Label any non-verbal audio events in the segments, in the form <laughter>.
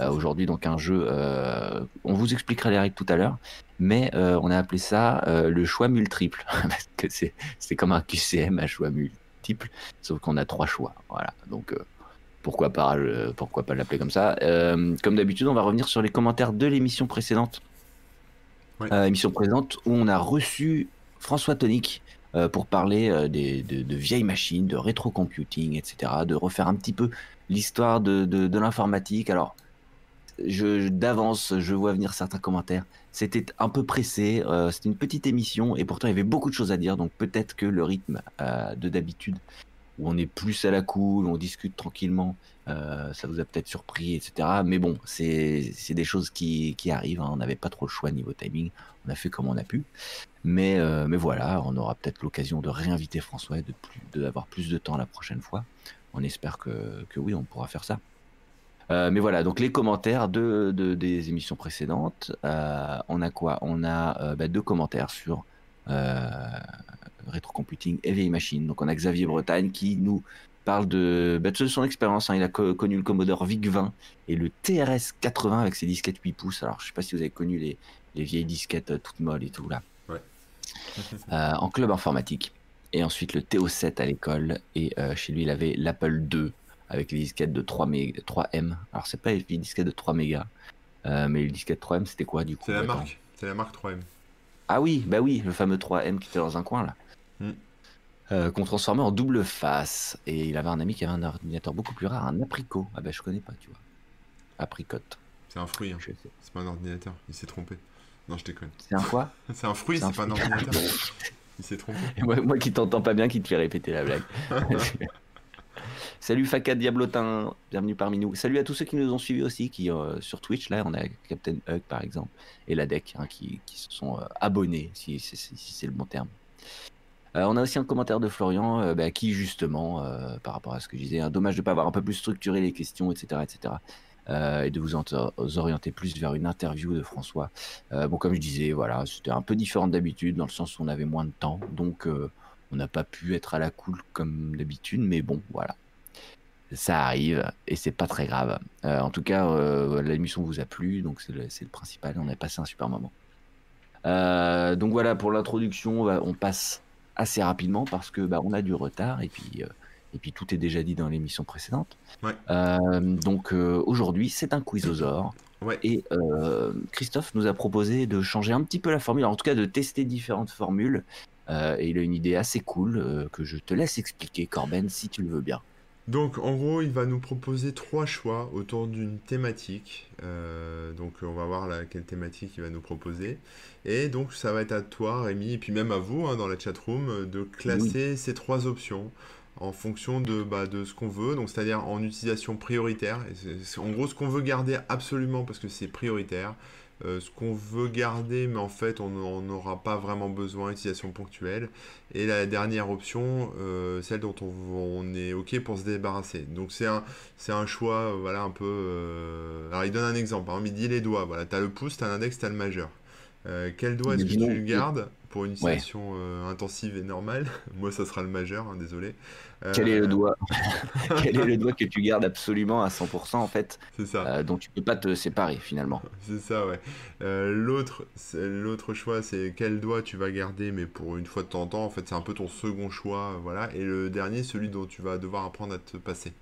Euh, aujourd'hui, donc un jeu, euh, on vous expliquera les règles tout à l'heure, mais euh, on a appelé ça le choix multiple, <laughs> parce que c'est comme un QCM à choix multiple, sauf qu'on a trois choix. Voilà, donc pourquoi pas, pourquoi pas l'appeler comme ça. comme d'habitude, on va revenir sur les commentaires de l'émission précédente. émission présente où on a reçu François Tonic pour parler des, de, vieilles machines, de rétrocomputing, etc., de refaire un petit peu l'histoire de, de l'informatique. Alors, je d'avance, je vois venir certains commentaires. C'était un peu pressé, euh, c'était une petite émission et pourtant il y avait beaucoup de choses à dire. Donc peut-être que le rythme euh, de d'habitude, où on est plus à la cool, on discute tranquillement, euh, ça vous a peut-être surpris, etc. Mais bon, c'est des choses qui, arrivent. Hein. On n'avait pas trop le choix niveau timing. On a fait comme on a pu. Mais, mais voilà, on aura peut-être l'occasion de réinviter François, de plus, d'avoir plus de temps la prochaine fois. On espère que, que oui, on pourra faire ça. Euh, mais voilà, donc les commentaires de, des émissions précédentes, euh, on a quoi? On a euh, bah, deux commentaires sur rétrocomputing et vieille machine. Donc on a Xavier Bretagne qui nous parle de, bah, de son expérience. Hein. Il a connu le Commodore VIC-20 et le TRS 80 avec ses disquettes 8 pouces. Alors je sais pas si vous avez connu les, les vieilles disquettes toutes molles et tout là. Ouais. en club informatique. Et ensuite le TO7 à l'école. Et chez lui, il avait l'Apple II avec les disquettes de 3, 3 M. Alors, c'est pas les disquettes de 3 mégas, euh, mais les disquettes 3M, c'était quoi du coup? C'est la marque, c'est la marque 3M. Ah oui, bah oui, le fameux 3M qui était dans un coin là. Mm. Euh, qu'on transformait en double face. Et il avait un ami qui avait un ordinateur beaucoup plus rare, un apricot. Ah bah je connais pas, tu vois. Apricote. C'est un fruit, hein. c'est pas un ordinateur, il s'est trompé. Non, je déconne. C'est un quoi? <laughs> C'est un fruit, c'est pas un ordinateur. <laughs> trompé. moi, moi qui t'entends pas bien, qui te fait répéter la blague. <laughs> Salut Faka Diablotin, bienvenue parmi nous. Salut à tous ceux qui nous ont suivis aussi, qui euh, sur Twitch, là on a Captain Hug par exemple, et la deck hein, qui, se sont euh, abonnés, si, c'est le bon terme. Euh, on a aussi un commentaire de Florian bah, qui justement, par rapport à ce que je disais, un hein, dommage de ne pas avoir un peu plus structuré les questions, etc. etc. et de vous, orienter plus vers une interview de François. bon, comme je disais, voilà, c'était un peu différent d'habitude, dans le sens où on avait moins de temps, donc on n'a pas pu être à la cool comme d'habitude, mais bon, voilà. Ça arrive et c'est pas très grave. Euh, en tout cas, euh, l'émission vous a plu, donc c'est le, principal. On a passé un super moment. Euh, donc voilà pour l'introduction, on passe assez rapidement parce que bah, on a du retard et puis et puis tout est déjà dit dans l'émission précédente. donc aujourd'hui c'est un quizosaure. Et Christophe nous a proposé de changer un petit peu la formule, en tout cas de tester différentes formules euh, et il a une idée assez cool euh, que je te laisse expliquer, Corben, si tu le veux bien. Donc en gros, il va nous proposer trois choix autour d'une thématique. Euh, donc on va voir quelle thématique il va nous proposer. Et donc ça va être à toi, Rémi, et puis même à vous hein, dans la chatroom, de classer ces trois options en fonction de, bah, de ce qu'on veut, donc c'est-à-dire en utilisation prioritaire. en gros, ce qu'on veut garder absolument parce que c'est prioritaire, euh, ce qu'on veut garder, mais en fait on n'aura pas vraiment besoin, utilisation ponctuelle. Et la dernière option, euh, celle dont on, est OK pour se débarrasser. Donc c'est un, un choix, euh, voilà, un peu... alors il donne un exemple, exemple, il dit les doigts, voilà, tu as le pouce, tu as l'index, tu as le majeur. quel doigt est-ce que tu gardes pour une utilisation intensive et normale? <laughs> Moi, ça sera le majeur, hein, désolé. Quel est le euh, doigt <laughs> Quel est le doigt que tu gardes absolument à 100% en fait C'est ça. Euh, donc tu peux pas te séparer finalement. C'est ça, ouais. Euh, l'autre, l'autre choix, c'est quel doigt tu vas garder, mais pour une fois de temps en temps, en fait, c'est un peu ton second choix, voilà. Et le dernier, celui dont tu vas devoir apprendre à te passer.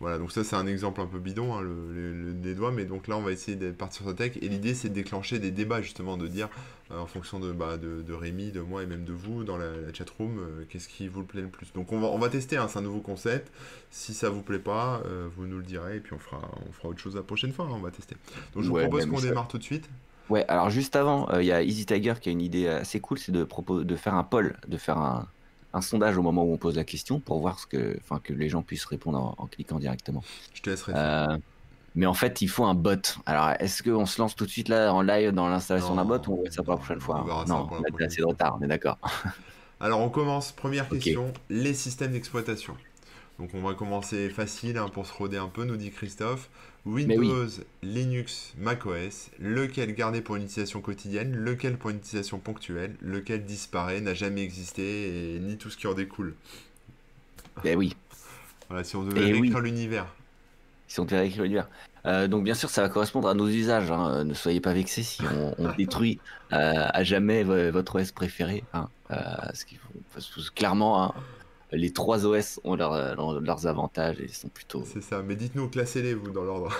Voilà, donc ça c'est un exemple un peu bidon, hein, le, des doigts, mais donc là on va essayer de partir sur sa tech, et l'idée c'est de déclencher des débats justement, de dire euh, en fonction de, bah, de, de, Rémi, de moi et même de vous dans la, la chatroom, euh, qu'est-ce qui vous plaît le plus. Donc on va, on va tester, hein, c'est un nouveau concept, si ça vous plaît pas, euh, vous nous le direz, et puis on fera, on fera autre chose la prochaine fois, hein, on va tester. Donc je vous propose qu'on démarre tout de suite. Ouais, alors juste avant, il y a Easy Tiger qui a une idée assez cool, c'est de, de faire un poll, de faire un, un sondage au moment où on pose la question pour voir ce que, enfin, que les gens puissent répondre en, cliquant directement. Je te laisserai. Euh, mais en fait, il faut un bot. Alors, est-ce qu'on se lance tout de suite là en live dans l'installation d'un bot ou on va ça pour la prochaine fois Non, on a assez de retard, on est d'accord. <laughs> Alors, on commence. Première question les systèmes d'exploitation. Donc, on va commencer facile hein, pour se roder un peu, nous dit Christophe. Windows, Linux, macOS, lequel garder pour une utilisation quotidienne, lequel pour une utilisation ponctuelle, lequel disparaît, n'a jamais existé, et ni tout ce qui en découle. Ben oui. Voilà, si on devait réécrire l'univers. Si on devait réécrire l'univers. Euh, donc bien sûr, ça va correspondre à nos usages. hein. Ne soyez pas vexés si on, on <laughs> détruit euh, à jamais vo- votre OS préféré. hein. Euh, ce qu'il faut- parce que clairement, hein, les trois OS ont leur- leur- leurs avantages et sont plutôt. C'est ça. Mais dites-nous, classez-les, vous, dans l'ordre.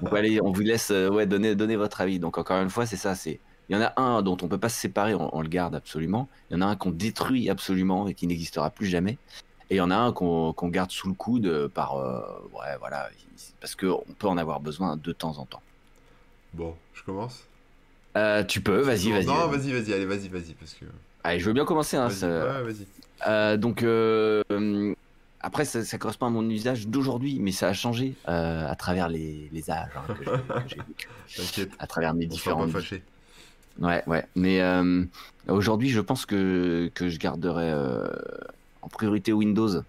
Donc allez, on vous laisse euh, ouais, donner, donner votre avis. Donc encore une fois, c'est ça. C'est il y en a un dont on peut pas se séparer, on, on le garde absolument. Il y en a un qu'on détruit absolument et qui n'existera plus jamais. Et il y en a un qu'on qu'on garde sous le coude euh, par euh, ouais voilà parce que on peut en avoir besoin de temps en temps. Bon, je commence Euh, tu peux, vas-y, vas-y. Non, vas-y, vas-y, allez, vas-y, vas-y, parce que... Allez, je veux bien commencer. Hein, Vas-y, ouais, vas-y. Euh, donc euh, après, ça, ça correspond à mon usage d'aujourd'hui, mais ça a changé euh, à travers les, les âges hein, que j'ai- à travers mes différents. Ouais, ouais. Mais aujourd'hui, je pense que, que je garderai en priorité Windows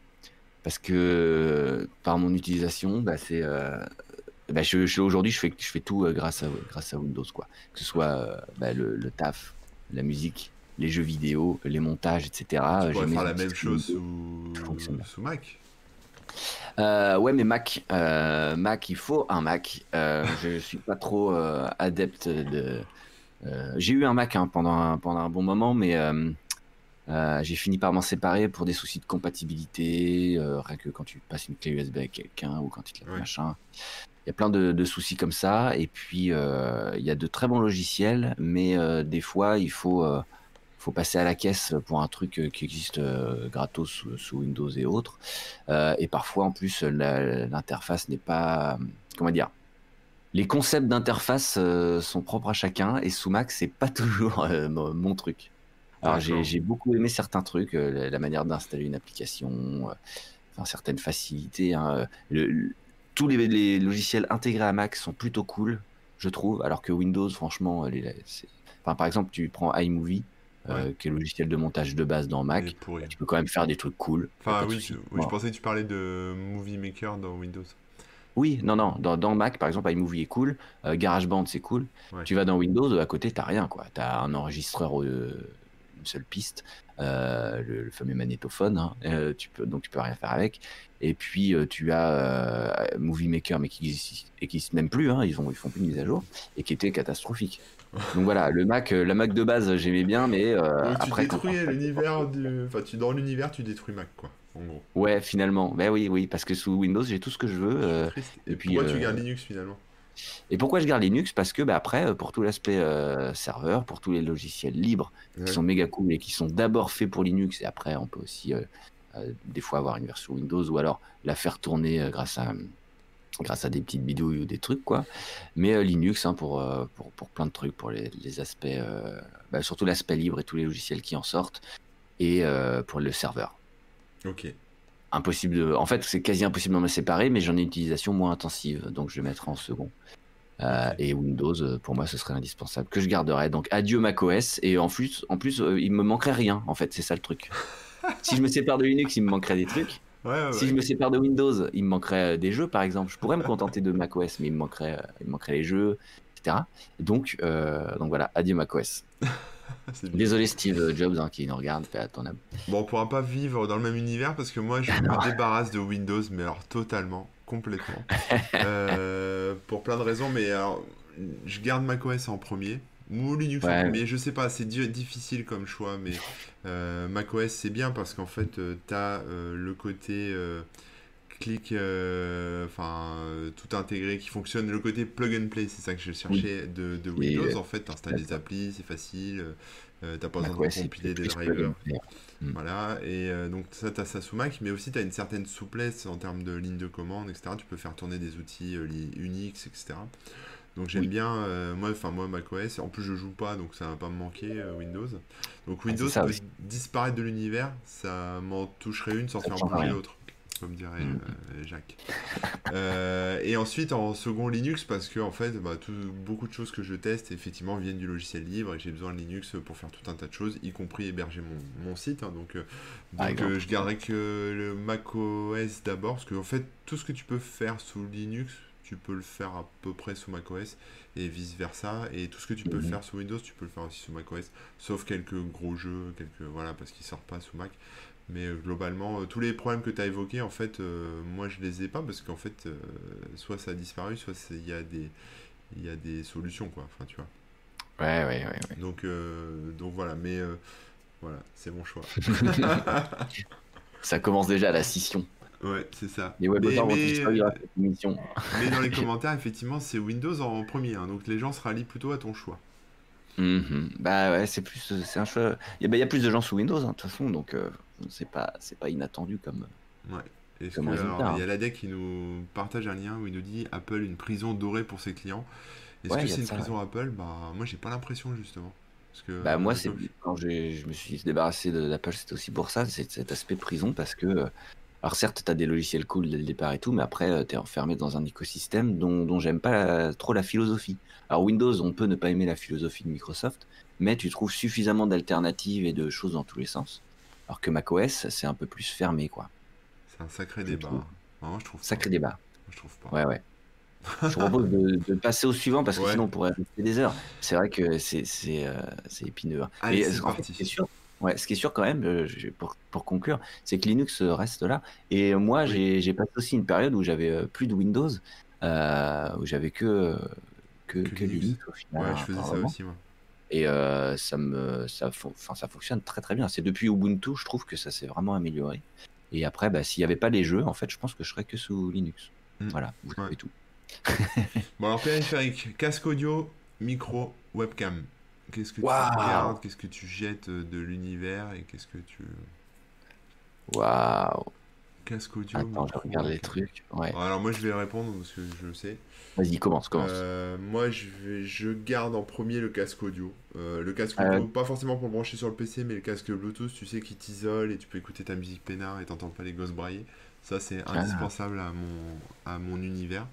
parce que par mon utilisation, bah, c'est bah, je, je- aujourd'hui, je fais, je fais tout grâce à grâce à Windows, quoi. Que ce soit bah, le, le taf, la musique, les jeux vidéo, les montages, etc. Tu pourrais faire la même chose sous, Mac. Euh, ouais, mais Mac, euh, Mac, il faut un Mac. Euh, <laughs> je suis pas trop euh, adepte de. j'ai eu un Mac hein, pendant un, pendant un bon moment, mais j'ai fini par m'en séparer pour des soucis de compatibilité, rien que quand tu passes une clé USB avec quelqu'un ou quand il te la Ouais. machin. Il y a plein de, de soucis comme ça, et puis il y a de très bons logiciels, mais des fois il faut faut passer à la caisse pour un truc euh, qui existe euh, gratos sous, sous Windows et autres. Euh, et parfois, en plus, l'interface n'est pas. Comment dire Les concepts d'interface euh, sont propres à chacun, et sous Mac, c'est pas <laughs> toujours euh, mon, truc. Alors, j'ai beaucoup aimé certains trucs, euh, la, la manière d'installer une application, enfin, certaines facilités. hein. Le- le- tous les, les logiciels intégrés à Mac sont plutôt cool, je trouve, alors que Windows, franchement, les- c'est- enfin, par exemple, tu prends iMovie, euh, qui est le logiciel de montage de base dans Mac. Tu peux quand même faire des trucs cool. Enfin, oui, je, oui, je Bon. pensais que tu parlais de Movie Maker dans Windows. Oui, non, non. Dans, dans Mac, par exemple, iMovie est cool. euh, GarageBand, c'est cool. Ouais. Tu vas dans Windows, à côté, t'as rien, quoi. T'as un enregistreur, euh, une seule piste, euh, le, le fameux magnétophone. hein, euh, tu peux, donc, tu peux rien faire avec. Et puis, euh, tu as Movie Maker, mais qui existe, existe même plus. Hein, ils, ont, ils font plus de mise à jour. Et qui était catastrophique. Donc voilà, le Mac, la Mac de base, j'aimais bien, mais Donc, tu après. détruis l'univers du... Enfin, tu, dans l'univers, tu détruis Mac, quoi, en gros. Ouais, finalement. Ben oui, oui, parce que sous Windows, j'ai tout ce que je veux. euh, et puis, pourquoi tu gardes Linux, finalement? Et pourquoi je garde Linux? Parce que bah, après, euh, pour tout l'aspect euh, serveur, pour tous les logiciels libres Ouais. qui sont méga cool et qui sont d'abord faits pour Linux, et après on peut aussi euh, euh, des fois avoir une version Windows ou alors la faire tourner grâce à grâce à des petites bidouilles ou des trucs quoi. Mais Linux hein, pour, pour pour plein de trucs, pour les, les aspects, bah, surtout l'aspect libre et tous les logiciels qui en sortent, et pour le serveur. Ok. Impossible de... En fait, c'est quasi impossible de me séparer, mais j'en ai une utilisation moins intensive, donc je le mettrai en second. Euh. Et Windows, euh, pour moi, ce serait indispensable, que je garderai. Donc adieu macOS, et en plus, en plus euh, il me manquerait rien, en fait, c'est ça le truc. <laughs> si je me sépare de Linux, il me manquerait des trucs. Ouais, ouais, Si je me sépare de Windows, il me manquerait des jeux, par exemple. Je pourrais me contenter de macOS, mais il me manquerait, il me manquerait les jeux, etc. Donc, euh, donc voilà, adieu macOS. <laughs> <laughs> Désolé Steve Jobs hein, qui nous regarde, à ton âme. Bon, on pourra pas vivre dans le même univers parce que moi, je me <laughs> débarrasse de Windows, mais alors totalement, complètement. <laughs> Euh, pour plein de raisons, mais alors, je garde macOS en premier. Ou Linux en Ouais. premier, je sais pas, c'est di- difficile comme choix, mais euh, macOS c'est bien parce qu'en fait, tu t'as euh, le côté euh, clic, euh, enfin, euh, tout intégré qui fonctionne, le côté plug and play, c'est ça que je cherchais de, de Windows. euh, En fait, t'installes des applis, c'est facile, euh, t'as pas besoin de compiler des drivers. play. Voilà, et euh, donc ça, tu as ça sous Mac, mais aussi tu as une certaine souplesse en termes de ligne de commande, etc. Tu peux faire tourner des outils euh, Unix, etc. Donc j'aime Oui. bien, moi, enfin moi macOS, en plus je joue pas, donc ça va pas me manquer Windows. Donc Ah, Windows c'est ça peut disparaître de l'univers, ça m'en toucherait une sans Ça faire bouger l'autre, comme dirait Mm. euh, Jacques. <laughs> Euh, et ensuite en second Linux, parce que en fait, bah, tout- beaucoup de choses que je teste effectivement viennent du logiciel libre et j'ai besoin de Linux pour faire tout un tas de choses, y compris héberger mon, mon site. hein. donc euh, donc euh, je garderai que le macOS d'abord, parce que en fait, tout ce que tu peux faire sous Linux, tu peux le faire à peu près sous macOS et vice versa. Et tout ce que tu peux Mhm. faire sous Windows, tu peux le faire aussi sous macOS, sauf quelques gros jeux, quelques voilà, parce qu'ils sortent pas sous Mac. Mais euh, globalement, euh, tous les problèmes que tu as évoqués, en fait, euh, moi je les ai pas parce qu'en fait, euh, soit ça a disparu, soit il y a des, y a des solutions, quoi. Enfin, tu vois. Ouais, ouais, ouais. ouais. Donc, euh, donc voilà, mais voilà, c'est mon choix. <laughs> Ça commence déjà la scission. Ouais, c'est ça. Les Mais, mais, à mais dans les <laughs> commentaires, effectivement, c'est Windows en premier, hein, donc les gens se rallient plutôt à ton choix. Mhm. Bah ouais, c'est plus, c'est un choix. Il y, a, bah, il y a plus de gens sous Windows, hein, de toute façon, donc c'est pas, c'est pas inattendu comme. Ouais. Est-ce Comme que, résultat, alors, hein. il y a l'ADEC qui nous partage un lien où il nous dit Apple une prison dorée pour ses clients. Est-ce Ouais, que c'est une ça, prison Apple? Bah moi j'ai pas l'impression justement. Parce que Bah moi, euh, c'est quand je me suis débarrassé de l'Apple, c'était aussi pour ça, c'est cet aspect prison, parce que, alors certes, t'as des logiciels cool dès le départ et tout, mais après, euh, t'es enfermé dans un écosystème dont, dont j'aime pas la- trop la philosophie. Alors Windows, on peut ne pas aimer la philosophie de Microsoft, mais tu trouves suffisamment d'alternatives et de choses dans tous les sens. Alors que macOS, c'est un peu plus fermé, quoi. c'est un sacré Je débat. trouve. hein. Je trouve Sacré pas. débat. Je trouve pas. Ouais, ouais. Je propose de, de passer au suivant parce que Ouais. sinon on pourrait rester des heures. C'est vrai que c'est euh, épineux. hein. Allez, c'est fait, sûr, ouais, ce qui est sûr quand même, euh, pour, pour conclure, c'est que Linux reste là. Et moi, Oui. j'ai passé aussi une période où j'avais euh, plus de Windows, euh, où j'avais que, que, Que que Linux. Au final. Ouais, je faisais ça aussi moi. Et euh, ça me ça, enfin, ça fonctionne très très bien. C'est depuis Ubuntu, je trouve que ça s'est vraiment amélioré. Et après, bah, s'il n'y avait pas les jeux, en fait, je pense que je serais que sous Linux. Mm. Voilà, vous savez Ouais. tout. <laughs> Bon alors périphérique, casque audio, micro, webcam. Qu'est-ce que tu regardes? Qu'est-ce que tu jettes euh, de l'univers et qu'est-ce que tu Waouh. Casque audio Attends, je regarde les trucs. Ouais. Alors moi je vais répondre parce que je sais. Vas-y, commence, commence. Euh, moi, je, vais, je garde en premier le casque audio. Euh, le casque Euh, audio, pas forcément pour le brancher sur le PC, mais le casque Bluetooth, tu sais, qui t'isole et tu peux écouter ta musique peinard et t'entends pas les gosses brailler. Ça, c'est Ah. indispensable à mon, à mon univers.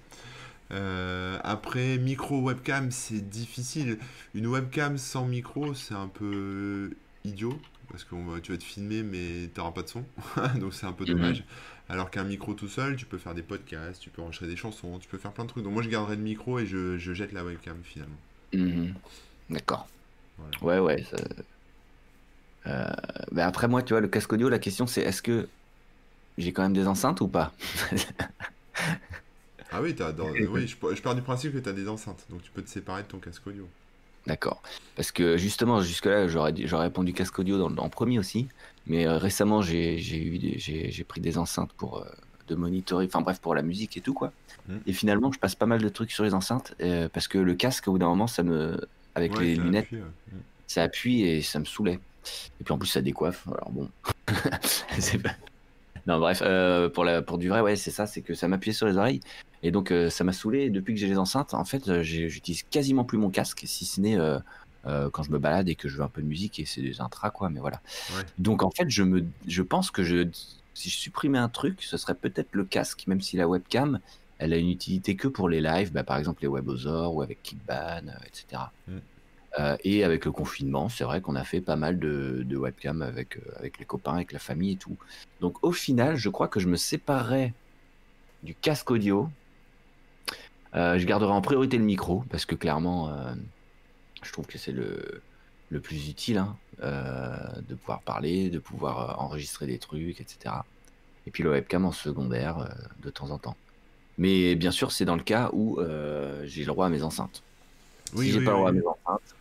Après, micro webcam, c'est difficile. Une webcam sans micro, c'est un peu idiot. Parce que tu vas te filmer, mais t'auras pas de son. <laughs> Donc c'est un peu Mhm. dommage. Alors qu'un micro tout seul, tu peux faire des podcasts, tu peux enregistrer des chansons, tu peux faire plein de trucs. Donc moi, je garderai le micro et je, je jette la webcam finalement. Mhm. D'accord. Voilà. Ouais, ouais. ça- Euh, bah après, moi, tu vois, le casque audio, la question c'est est-ce que j'ai quand même des enceintes ou pas? Ah oui, t'as, dans- <laughs> oui je, je pars du principe que tu as des enceintes. Donc tu peux te séparer de ton casque audio. D'accord. Parce que justement, jusque-là, j'aurais répondu casque audio dans, en premier aussi. Mais euh, récemment, j'ai pris des enceintes pour euh, de monitorer, enfin bref, pour la musique et tout quoi. Mhm. Et finalement, je passe pas mal de trucs sur les enceintes euh, parce que le casque, au bout d'un moment, ça me, avec Ouais, les ça lunettes, appuie, ouais. Mm. ça appuie et ça me saoulait. Et puis en plus, ça décoiffe. Alors bon, <laughs> c'est pas- Non, bref, pour, la, pour du vrai, ouais, c'est ça, c'est que ça m'appuyait sur les oreilles. Et donc, euh, ça m'a saoulé. Depuis que j'ai les enceintes, en fait, euh, j'utilise quasiment plus mon casque, si ce n'est euh, quand je me balade et que je veux un peu de musique et c'est des intras, quoi, mais voilà. Ouais. Donc, en fait, je, me, je pense que je, si je supprimais un truc, ce serait peut-être le casque, même si la webcam, elle a une utilité que pour les lives, bah, par exemple les webosaures ou avec Kickban, etc. Mm. Euh, et avec le confinement, c'est vrai qu'on a fait pas mal de, de webcam avec, euh, avec les copains, avec la famille et tout. Donc au final, je crois que je me séparerais du casque audio. Euh, je garderai en priorité le micro, parce que clairement, euh, je trouve que c'est le, le plus utile, hein, euh, de pouvoir parler, de pouvoir enregistrer des trucs, etc. Et puis le webcam en secondaire, de temps en temps. Mais bien sûr, c'est dans le cas où j'ai le droit à mes enceintes. Oui, si j'ai oui, pas le droit à mes enceintes,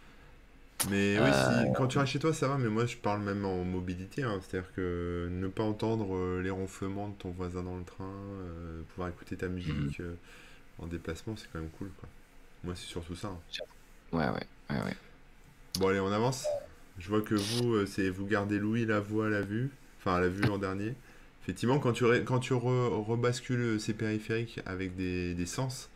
Mais oui, si, quand tu restes chez toi, ça va, mais moi je parle même en mobilité. hein. C'est-à-dire que ne pas entendre les ronflements de ton voisin dans le train, pouvoir écouter ta musique euh, en déplacement, c'est quand même cool. Quoi. Moi, c'est surtout ça. hein. ouais, ouais, ouais, ouais. Bon, allez, on avance. Je vois que vous, euh, c'est vous gardez Louis la voix à la vue, enfin à la vue en dernier. Effectivement, quand tu, quand tu re- rebascules ces périphériques avec des, des sens,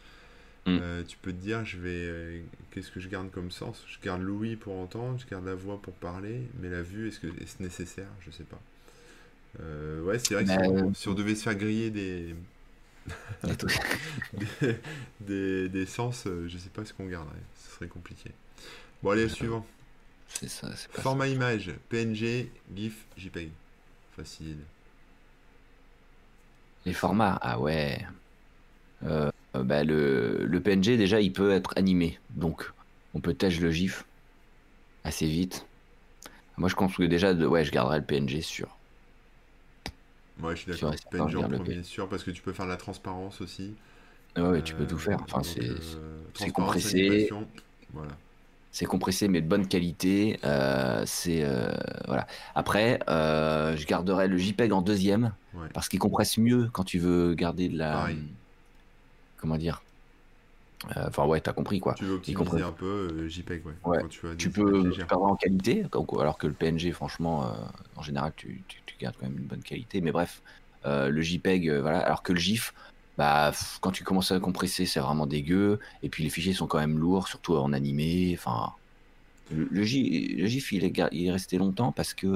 Mm. euh, tu peux te dire, je vais, euh, qu'est-ce que je garde comme sens? Je garde l'ouïe pour entendre, je garde la voix pour parler, mais la vue, est-ce que est-ce nécessaire? Je sais pas. Euh, ouais, c'est vrai que si, on, euh, si on devait se faire griller des, <laughs> Des des, sens, euh, je sais pas ce qu'on garderait. Ce serait compliqué. Bon, allez, le suivant. C'est ça, c'est pas ça. Format image, PNG, GIF, JPEG. Facile. Les formats, ah ouais. Euh, bah, le, le PNG, déjà, il peut être animé. Donc, on peut tâche le GIF assez vite. Moi, je pense que déjà, de, ouais, je garderai le PNG sûr. Ouais, je suis d'accord. PNG en premier, sûr, parce que tu peux faire la transparence aussi. Ouais, ouais, tu peux tout Euh, faire. Enfin, c'est euh, compressé, Voilà. c'est compressé, mais de bonne qualité. Euh, c'est euh, voilà. Après, je garderai le JPEG en deuxième Ouais. parce qu'il compresse mieux quand tu veux garder de la. Pareil. Comment dire Enfin, ouais, t'as compris quoi. Tu veux optimiser un peu euh, JPEG, ouais. Ouais. Quand tu as Tu peux perdre en qualité, alors que le PNG, franchement, euh, en général, tu, tu- tu gardes quand même une bonne qualité. Mais bref, euh, le JPEG, euh, voilà. Alors que le GIF, bah, quand tu commences à compresser, c'est vraiment dégueu. Et puis les fichiers sont quand même lourds, surtout en animé. Enfin, le, GIF, il est, gar- il est resté longtemps parce que.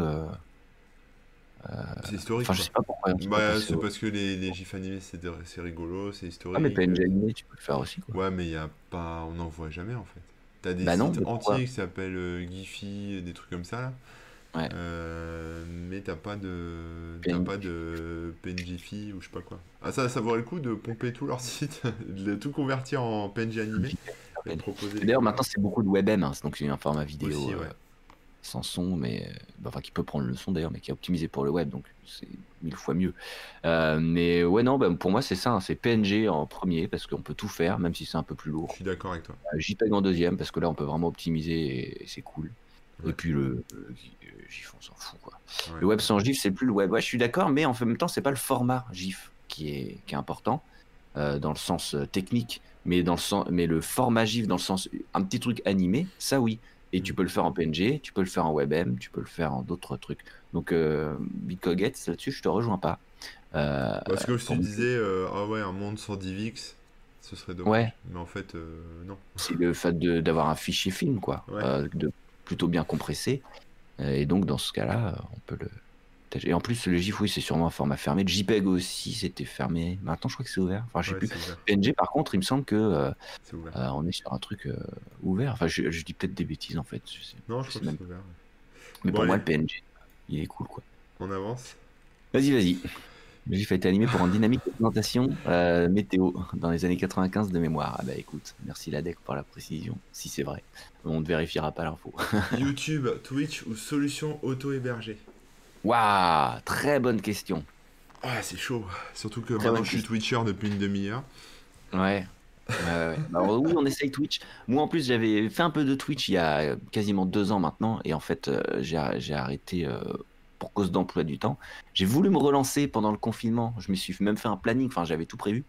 Euh, C'est historique, Enfin, je sais pas pourquoi. Bah, c'est parce que les, les GIFs animés, c'est de- rigolo, c'est historique. Ah, mais PNG animé, tu peux le faire aussi. Quoi. Ouais, mais y a pas... on n'en voit jamais, en fait. T'as des Bah sites entiers qui s'appellent euh, Giphy, des trucs comme ça, là. Ouais. Euh, mais t'as pas de... T'as PN pas de PNGFI ou je sais pas quoi. Ah, ça, ça vaudrait le coup de pomper tout leur <laughs> site, de tout convertir en PNG animé D'ailleurs, maintenant, c'est beaucoup de WebM, hein, donc c'est un format vidéo Aussi, euh. Sans son, mais euh, bah, enfin qui peut prendre le son d'ailleurs, mais qui est optimisé pour le web, donc c'est mille fois mieux. Euh, mais ouais, non, bah, pour moi, c'est ça, hein, c'est PNG en premier parce qu'on peut tout faire, même si c'est un peu plus Je lourd. suis d'accord avec toi. Euh, JPEG en deuxième parce que là, on peut vraiment optimiser et, et c'est cool. Ouais. Et puis le, le GIF, on s'en fout quoi. Ouais. Le web sans GIF, c'est plus le web. Ouais, je suis d'accord, mais en même temps, c'est pas le format GIF qui est, qui est important euh, dans le sens euh, technique, mais dans le sens, mais le format GIF dans le sens un petit truc animé, ça oui. Et tu peux le faire en PNG, tu peux le faire en WebM, tu peux le faire en d'autres trucs. Donc, euh, Bitcoget, là-dessus, je te rejoins pas. Euh, Parce que tu moi, disais, euh, ah ouais, un monde sans DivX, ce serait dommage. Ouais. Mais en fait, euh, non. c'est le fait d'avoir un fichier film, quoi, Ouais. de plutôt bien compressé. Et donc, dans ce cas-là, on peut le. Et en plus, le GIF, oui, c'est sûrement un format fermé. Le JPEG aussi, c'était fermé. Maintenant, je crois que c'est ouvert. Enfin, je sais Ouais, plus. PNG, par contre, il me semble que euh, euh, on est sur un truc euh, ouvert. Enfin, je, je dis peut-être des bêtises en fait. Je sais- non, je je crois sais que même. c'est ouvert. Mais Bon, pour moi, le PNG, il est cool quoi. On avance. Vas-y, vas-y. Le GIF a été animé pour une dynamique de présentation météo dans les années 95 de mémoire. Ah bah écoute, merci l'ADEC pour la précision, si c'est vrai. On ne vérifiera pas l'info. <laughs> YouTube, Twitch ou solution auto-hébergée Waouh, très bonne question. Ah, c'est chaud. Surtout que Très maintenant je suis Twitcher depuis une demi-heure. Ouais. Ouais, ouais. Bah, oui, on essaye Twitch. Moi, en plus, j'avais fait un peu de Twitch il y a quasiment deux ans maintenant. Et en fait, euh, j'ai arrêté euh, pour cause d'emploi du temps. J'ai voulu me relancer pendant le confinement. Je me suis même fait un planning. Enfin, j'avais tout prévu.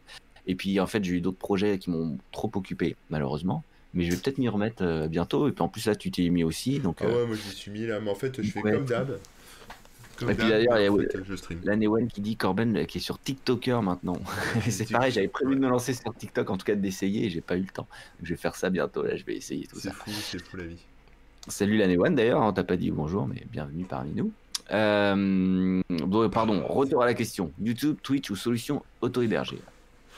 Et puis, en fait, j'ai eu d'autres projets qui m'ont trop occupé, malheureusement. Mais je vais peut-être m'y remettre euh, bientôt. Et puis, en plus, là, tu t'es mis aussi. Donc, Ah ouais, moi je suis mis là, mais en fait je fais Ouais. comme d'hab. Comme Et puis, d'ailleurs, il y a- Newen qui dit Corben euh, qui est sur TikToker maintenant. <laughs> c'est pareil, j'avais prévu de ouais. me lancer sur TikTok, en tout cas d'essayer, et j'ai pas eu le temps. Donc, je vais faire ça bientôt, là, je vais essayer tout C'est ça. fou, c'est fou la vie. Salut la Newen d'ailleurs, on t'a pas dit bonjour, mais bienvenue parmi nous. Euh, pardon, retour à la question. YouTube, Twitch ou solution auto-hébergée?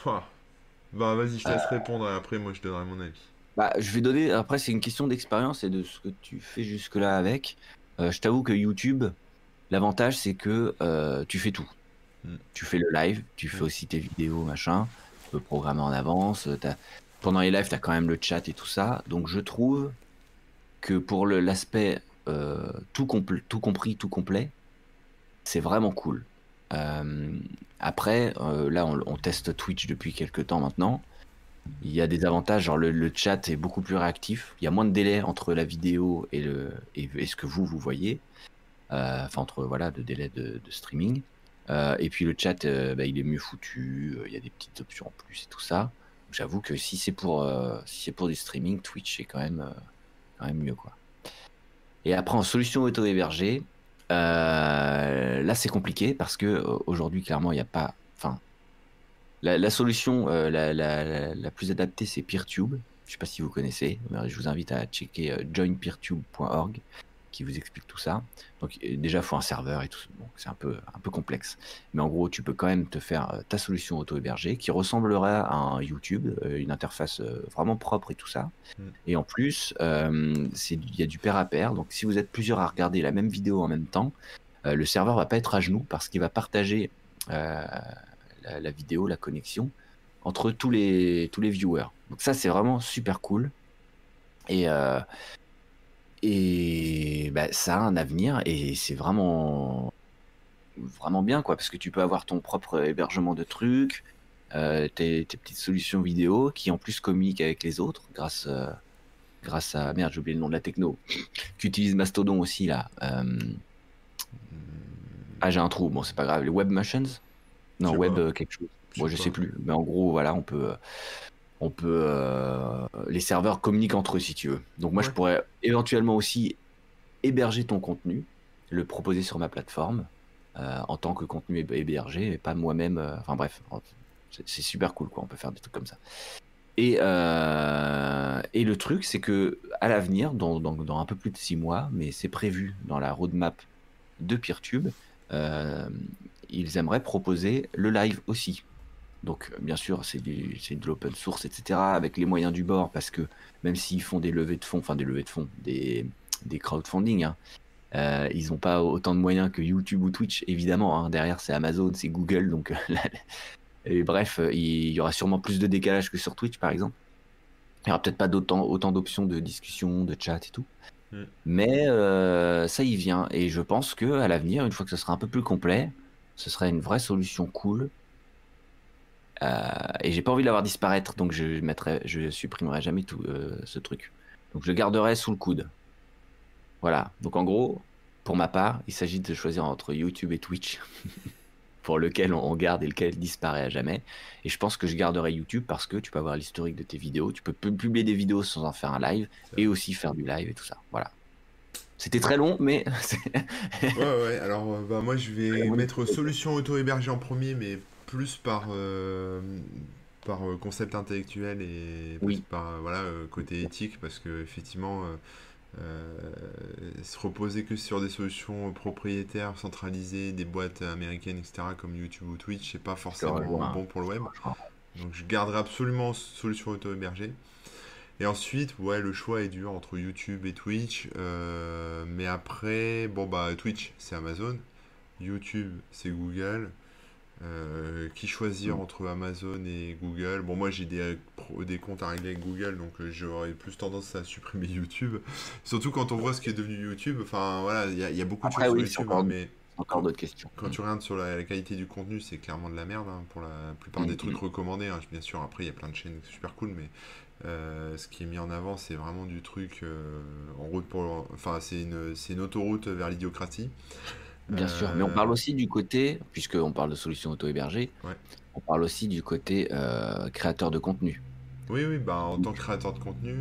Bah vas-y, je te Euh. laisse répondre et après moi je donnerai mon avis. bah, Je vais donner, après c'est une question d'expérience et de ce que tu fais jusque-là avec. Euh, je t'avoue que YouTube, l'avantage c'est que euh, tu fais tout. Mm. Tu fais le live, tu fais Mm. aussi tes vidéos, machin. Tu peux programmer en avance. t'as- Pendant les lives, tu as quand même le chat et tout ça. Donc je trouve que pour l'aspect euh, tout, compl- tout compris, tout complet, c'est vraiment cool. Euh, après, euh, là, on, on teste Twitch depuis quelques temps maintenant. Il y a des avantages, genre le, le chat est beaucoup plus réactif. Il y a moins de délai entre la vidéo et, le, et, et ce que vous, vous voyez. Euh, enfin, entre voilà, de délai de, streaming. Euh, et puis le chat, euh, bah, il est mieux foutu. Il y a des petites options en plus et tout ça. J'avoue que si c'est pour, si c'est pour du streaming, Twitch est quand même, quand même mieux. Quoi. Et après, en solution auto-hébergée, euh, là c'est compliqué parce que aujourd'hui, clairement, il n'y a pas. La, solution la, plus adaptée, c'est PeerTube. Je sais pas si vous connaissez, je vous invite à checker joinpeertube.org qui vous explique tout ça. Donc déjà, il faut un serveur et tout. Bon, c'est un peu, un peu complexe. Mais en gros, tu peux quand même te faire euh, ta solution auto-hébergée qui ressemblera à un YouTube, euh, une interface euh, vraiment propre et tout ça. Mm. Et en plus, euh, il y a du pair à pair. Donc si vous êtes plusieurs à regarder la même vidéo en même temps, euh, le serveur va pas être à genoux parce qu'il va partager euh, la, la vidéo, la connexion entre tous les, tous les viewers. Donc ça, c'est vraiment super cool. Et, euh, et bah, ça a un avenir et c'est vraiment vraiment bien, quoi, parce que tu peux avoir ton propre hébergement de trucs, euh, tes, tes petites solutions vidéo qui en plus communiquent avec les autres grâce, euh, grâce à merde, j'ai oublié le nom de la techno, qui utilise Mastodon aussi là. Euh, ah, j'ai un trou, bon, c'est pas grave. Les Web Motions Non, Web quelque chose. Moi, je sais plus. Mais en gros, voilà, on peut. On peut euh, les serveurs communiquent entre eux si tu veux. Donc moi je pourrais éventuellement aussi héberger ton contenu, le proposer sur ma plateforme euh, en tant que contenu héb- hébergé et pas moi-même. euh, Enfin bref, c'est super cool quoi. On peut faire des trucs comme ça. Et, et le truc, c'est que à l'avenir, dans, dans, dans un peu plus de six mois, mais c'est prévu dans la roadmap de PeerTube, ils aimeraient proposer le live aussi. Donc, bien sûr, c'est de l'open source, etc., avec les moyens du bord, parce que même s'ils font des levées de fonds, enfin des levées de fonds, des, des crowdfunding, hein, euh, ils n'ont pas autant de moyens que YouTube ou Twitch, évidemment. hein. Derrière, c'est Amazon, c'est Google, donc <laughs> et bref, euh, il y aura sûrement plus de décalage que sur Twitch, par exemple. Il n'y aura peut-être pas autant d'options de discussion, de chat et tout. Mm. Mais euh, ça y vient. Et je pense que à l'avenir, une fois que ce sera un peu plus complet, ce serait une vraie solution cool. Euh, et j'ai pas envie de l'avoir disparaître, donc je mettrai, je supprimerai jamais tout euh, ce truc. Donc je le garderai sous le coude. Voilà. Donc en gros, pour ma part, il s'agit de choisir entre YouTube et Twitch, <laughs> pour lequel on garde et lequel disparaît à jamais. Et je pense que je garderai YouTube parce que tu peux avoir l'historique de tes vidéos, tu peux pu- publier des vidéos sans en faire un live et aussi faire du live et tout ça. Voilà. C'était très long, mais <laughs> Ouais, ouais, alors euh, bah, moi je vais Ouais, mettre solution auto-hébergée en premier, mais plus par, euh, par euh, concept intellectuel et plus Oui. par euh, voilà, côté éthique, parce que effectivement, euh, se reposer que sur des solutions propriétaires, centralisées, des boîtes américaines, etc., comme YouTube ou Twitch, c'est pas forcément bon pour le web. Donc je garderai absolument solution auto-hébergée. Et ensuite, ouais, le choix est dur entre YouTube et Twitch. euh, mais après, bon bah Twitch, c'est Amazon. YouTube, c'est Google. Euh, qui choisir Mm. entre Amazon et Google? Bon, moi j'ai des, comptes à régler avec Google, donc euh, j'aurais plus tendance à supprimer <laughs> YouTube. Surtout quand on voit ce qui est devenu YouTube. Enfin voilà, il y, a- il y a beaucoup de choses sur oui, YouTube, encore- mais Encore d'autres questions. quand tu regardes sur la, la qualité du contenu, c'est clairement de la merde hein, pour la plupart des Mm, trucs mm. recommandés. hein. Bien sûr, après, il y a plein de chaînes super cool, mais euh, ce qui est mis en avant, c'est vraiment du truc euh, en route pour. Enfin, c'est une, c'est une autoroute vers l'idiocratie. Bien sûr, mais on Euh, parle aussi du côté, puisqu'on parle de solutions auto-hébergées, Ouais. on parle aussi du côté euh, créateur de contenu. Oui, oui, bah en tant que créateur de contenu,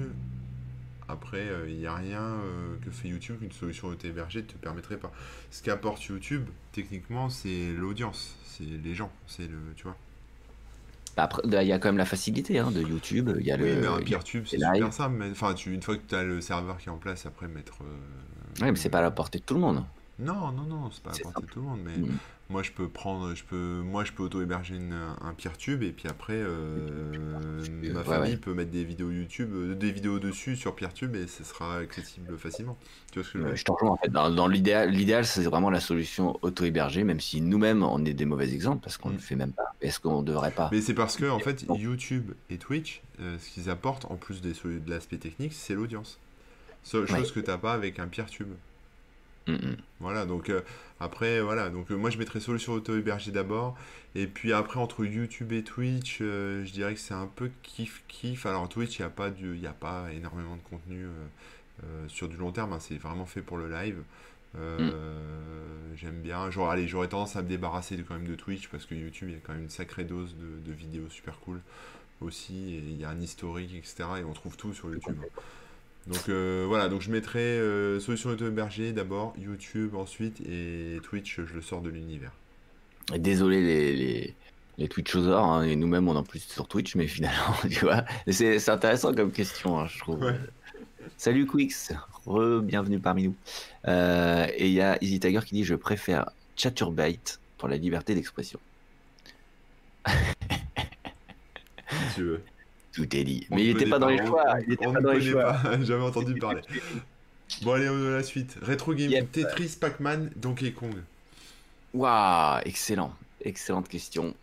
après, euh, il n'y a rien euh, que fait YouTube qu'une solution auto-hébergée ne te permettrait pas. Ce qu'apporte YouTube, techniquement, c'est l'audience, c'est les gens, c'est le. Tu vois. Bah, Après, il y a quand même la facilité hein, de YouTube. Il y a Oui, le. mais un PeerTube, c'est super simple. Mais, enfin, tu, une fois que tu as le serveur qui est en place, après mettre. euh, Ouais, mais c'est pas à la portée de tout le monde. Non, non, non, c'est pas à portée de tout le monde. Mais Mm. moi, je peux prendre, je peux, moi, je peux auto-héberger un PeerTube et puis après, euh, ma Ouais, famille ouais. peut mettre des vidéos YouTube, euh, des vidéos dessus sur PeerTube et ce sera accessible facilement. Tu vois ce que je veux Euh, dire? Je t'en rejoins en fait. Dans, dans l'idéal, l'idéal, c'est vraiment la solution auto-hébergée, même si nous-mêmes on est des mauvais exemples parce qu'on ne Mm. le fait même pas. Est-ce qu'on ne devrait pas Mais c'est parce que, en fait. YouTube et Twitch, euh, ce qu'ils apportent, en plus des, de l'aspect technique, c'est l'audience. Seule Ouais. chose que t'as pas avec un PeerTube. Mm, mm. Voilà, donc euh, après, voilà, donc euh, moi je mettrais solution auto-hébergée d'abord, et puis après entre YouTube et Twitch, euh, je dirais que c'est un peu kiff-kiff. Alors Twitch, il n'y a, pas du- il y a pas énormément de contenu sur du long terme, hein, c'est vraiment fait pour le live. Euh, J'aime bien, genre, allez, j'aurais tendance à me débarrasser de, quand même de Twitch, parce que YouTube, il y a quand même une sacrée dose de, de vidéos super cool aussi, et il y a un historique, etc., et on trouve tout sur YouTube. hein. Donc euh, voilà, donc je mettrai euh, solution auto-hébergée d'abord, YouTube ensuite, et Twitch, je le sors de l'univers. Désolé les, les, les hein, et nous-mêmes on en plus sur Twitch, mais finalement, <laughs> tu vois, c'est c'est intéressant comme question, hein, je trouve. Ouais. Salut Quix, re-bienvenue parmi nous. Euh, et il y a Easy Tiger qui dit Je préfère Chaturbate pour la liberté d'expression. Si tu veux. Tout est dit. On Mais il n'était pas dans les choix. Il était on pas dans les choix. pas, <laughs> jamais entendu <laughs> parler. Bon, allez, on à la suite. Retro Gaming, Yep. Tetris, Pac-Man, Donkey Kong. Waouh, excellent. Excellente question.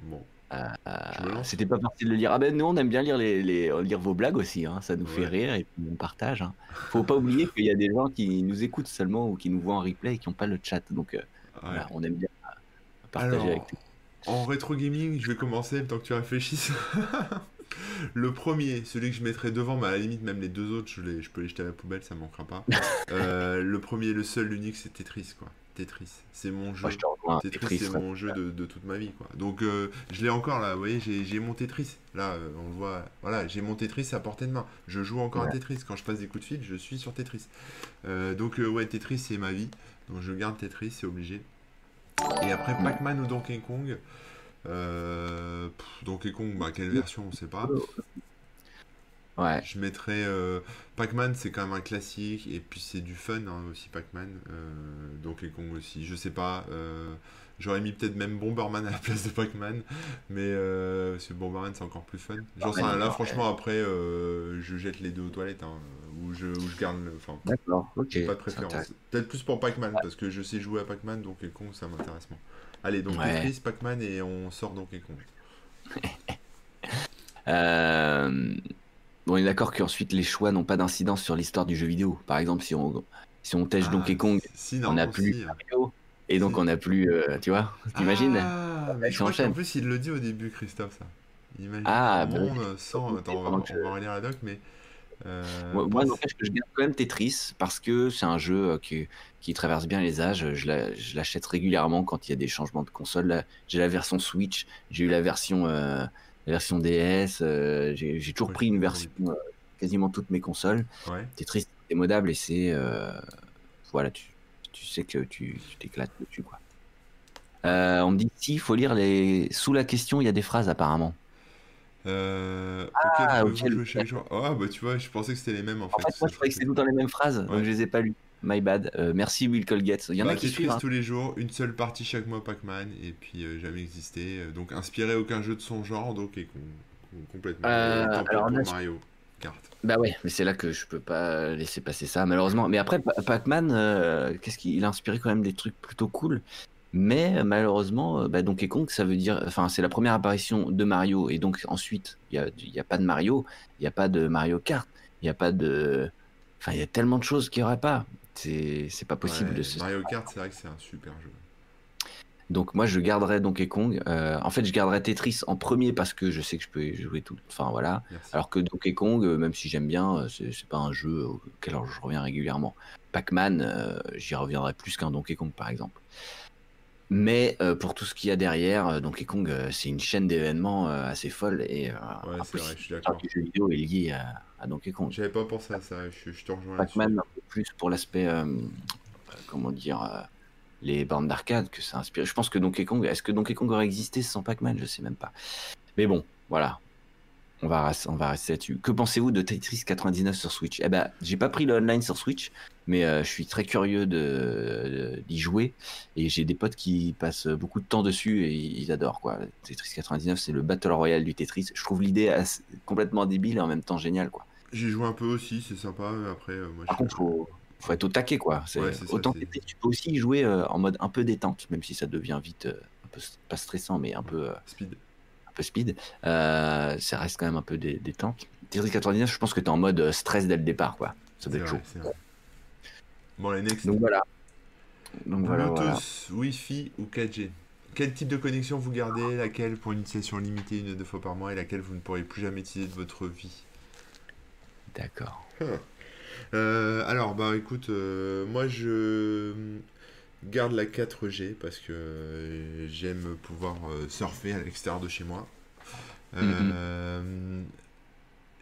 Bon, Euh. C'était pas facile de le lire. Ah ben nous on aime bien lire les, les- lire vos blagues aussi, hein. ça nous fait rire et puis on partage. Hein. Faut pas oublier <laughs> qu'il y a des gens qui nous écoutent seulement ou qui nous voient en replay et qui n'ont pas le chat. Donc euh, voilà, on aime bien partager Alors, avec toi. En rétro gaming, je vais commencer temps que tu réfléchisses. <laughs> Le premier, celui que je mettrais devant, mais à la limite, même les deux autres, je, les, je peux les jeter à la poubelle, ça manquera pas. <laughs> Euh, le premier, le seul, l'unique, c'est Tetris, quoi. Tetris, c'est mon jeu. Moi, je. Tetris, c'est mon jeu de, de toute ma vie, quoi. Donc, euh, je l'ai encore là, vous voyez, j'ai mon Tetris. Là, euh, on le voit, voilà, j'ai mon Tetris à portée de main. Je joue encore à. Tetris. Quand je passe des coups de fil, je suis sur Tetris. Donc, ouais, Tetris, c'est ma vie. Donc, je garde Tetris, c'est obligé. Et après. Pac-Man ou Donkey Kong. Euh, pff, Donkey Kong, bah, quelle version, on sait pas. Ouais. Je mettrais euh, Pac-Man, c'est quand même un classique, et puis c'est du fun hein, aussi, Pac-Man. Euh, Donkey Kong aussi, je sais pas. J'aurais mis peut-être même Bomberman à la place de Pac-Man, mais euh, parce que Bomberman c'est encore plus fun. Là franchement après euh, je jette les deux aux toilettes, hein, ou, je, ou je garde le. Enfin, D'accord. Ok. j'ai pas de préférence. Peut-être plus pour Pac-Man, parce que je sais jouer à Pac-Man, Donkey Kong ça m'intéresse moins. Allez, donc Ouais. Tetris, Pac-Man, et on sort Donkey Kong. <laughs> Euh, On est d'accord qu'ensuite les choix n'ont pas d'incidence sur l'histoire du jeu vidéo. Par exemple, si on si on tèche Ah, Donkey Kong, si, on n'a plus si. Mario, et donc on n'a plus, euh, tu vois, t'imagines Ah, mais je crois qu'en plus il le dit au début, Christophe, ça. Imagine Ah, un bah monde sans. Attends, on va, que on va relire la doc, mais. euh, Moi, moi, pense- n'empêche que je garde quand même Tetris parce que c'est un jeu euh, qui, qui traverse bien les âges. Je la- je l'achète régulièrement quand il y a des changements de console. J'ai la version Switch, j'ai eu la version, euh, la version DS, euh, j'ai toujours pris une version quasiment toutes mes consoles. Ouais. Tetris c'est modable et c'est voilà, tu, tu sais que tu t'éclates dessus quoi. Euh, on me dit si, il faut lire les sous la question, il y a des phrases apparemment. Euh, Ah, ok, ok, pouvez-vous le- jouer chaque jour Ah, bah tu vois, je pensais que c'était les mêmes en En fait. fait, moi je croyais que c'était tout dans les mêmes phrases, Ouais. donc je les ai pas lues. My bad. Euh, merci Will Colgate. Il y en Bah, a qui Tetris suivent. hein. tous les jours, une seule partie chaque mois Pac-Man, et puis euh, jamais existé. donc inspiré aucun jeu de son genre, donc et com- com- complètement. Alors, là, Mario Bah ouais, mais c'est là que je peux pas laisser passer ça, malheureusement. Mais après, Pa- Pac-Man, euh, qu'est-ce qu'il il a inspiré quand même des trucs plutôt cool. Mais euh, malheureusement, euh, bah, Donkey Kong, ça veut dire, enfin, c'est la première apparition de Mario, et donc ensuite, il y a, a pas de Mario, il y a pas de Mario Kart, il y a pas de, enfin, il y a tellement de choses qu'il y aurait pas. C'est, c'est pas possible Ouais, de se. Mario Kart, c'est vrai que c'est un super jeu. Donc moi, je garderais Donkey Kong. Euh, en fait, je garderais Tetris en premier parce que je sais que je peux y jouer tout. Enfin voilà. Merci. Alors que Donkey Kong, euh, même si j'aime bien, euh, c'est pas un jeu auquel je reviens régulièrement. Pac-Man, euh, j'y reviendrai plus qu'un Donkey Kong par exemple. Mais euh, pour tout ce qu'il y a derrière, Donkey Kong, c'est une chaîne d'événements assez folle et ouais, vrai, je suis du jeu vidéo est liée à, à Donkey Kong. J'avais pas pensé à ça, je, je te rejoins. Pac-Man, un peu plus pour l'aspect, comment dire, les bandes d'arcade que ça a inspiré. Je pense que Donkey Kong, est-ce que Donkey Kong aurait existé sans Pac-Man? Je sais même pas. Mais bon, voilà. On va, ras- on va rester là-dessus. Que pensez-vous de Tetris 99 sur Switch? Eh ben, j'ai pas pris le online sur Switch, mais euh, je suis très curieux de de- d'y jouer. Et j'ai des potes qui passent beaucoup de temps dessus et ils adorent quoi. Tetris 99, c'est le battle royale du Tetris. Je trouve l'idée complètement débile et en même temps géniale quoi. J'ai joué un peu aussi, c'est sympa. Après, euh, moi, Par je... contre, faut, faut être au taquet, quoi. Ouais, ça, autant tu peux aussi jouer euh, en mode un peu détente, même si ça devient vite euh, un peu pas stressant, mais un peu, euh, Speed. un peu speed. Ça reste quand même un peu dé- détente. Tetris 99, je pense que tu es en mode stress dès le départ, quoi. Ça doit être vrai, chaud. Bon, les next. Donc voilà. Donc voilà, Bluetooth, voilà. Wi-Fi ou 4G Quel type de connexion vous gardez Laquelle pour une utilisation limitée une à deux fois par mois et laquelle vous ne pourrez plus jamais utiliser de votre vie? D'accord. Alors, bah écoute, euh, moi je garde la 4G parce que euh, j'aime pouvoir euh, surfer à l'extérieur de chez moi. Euh,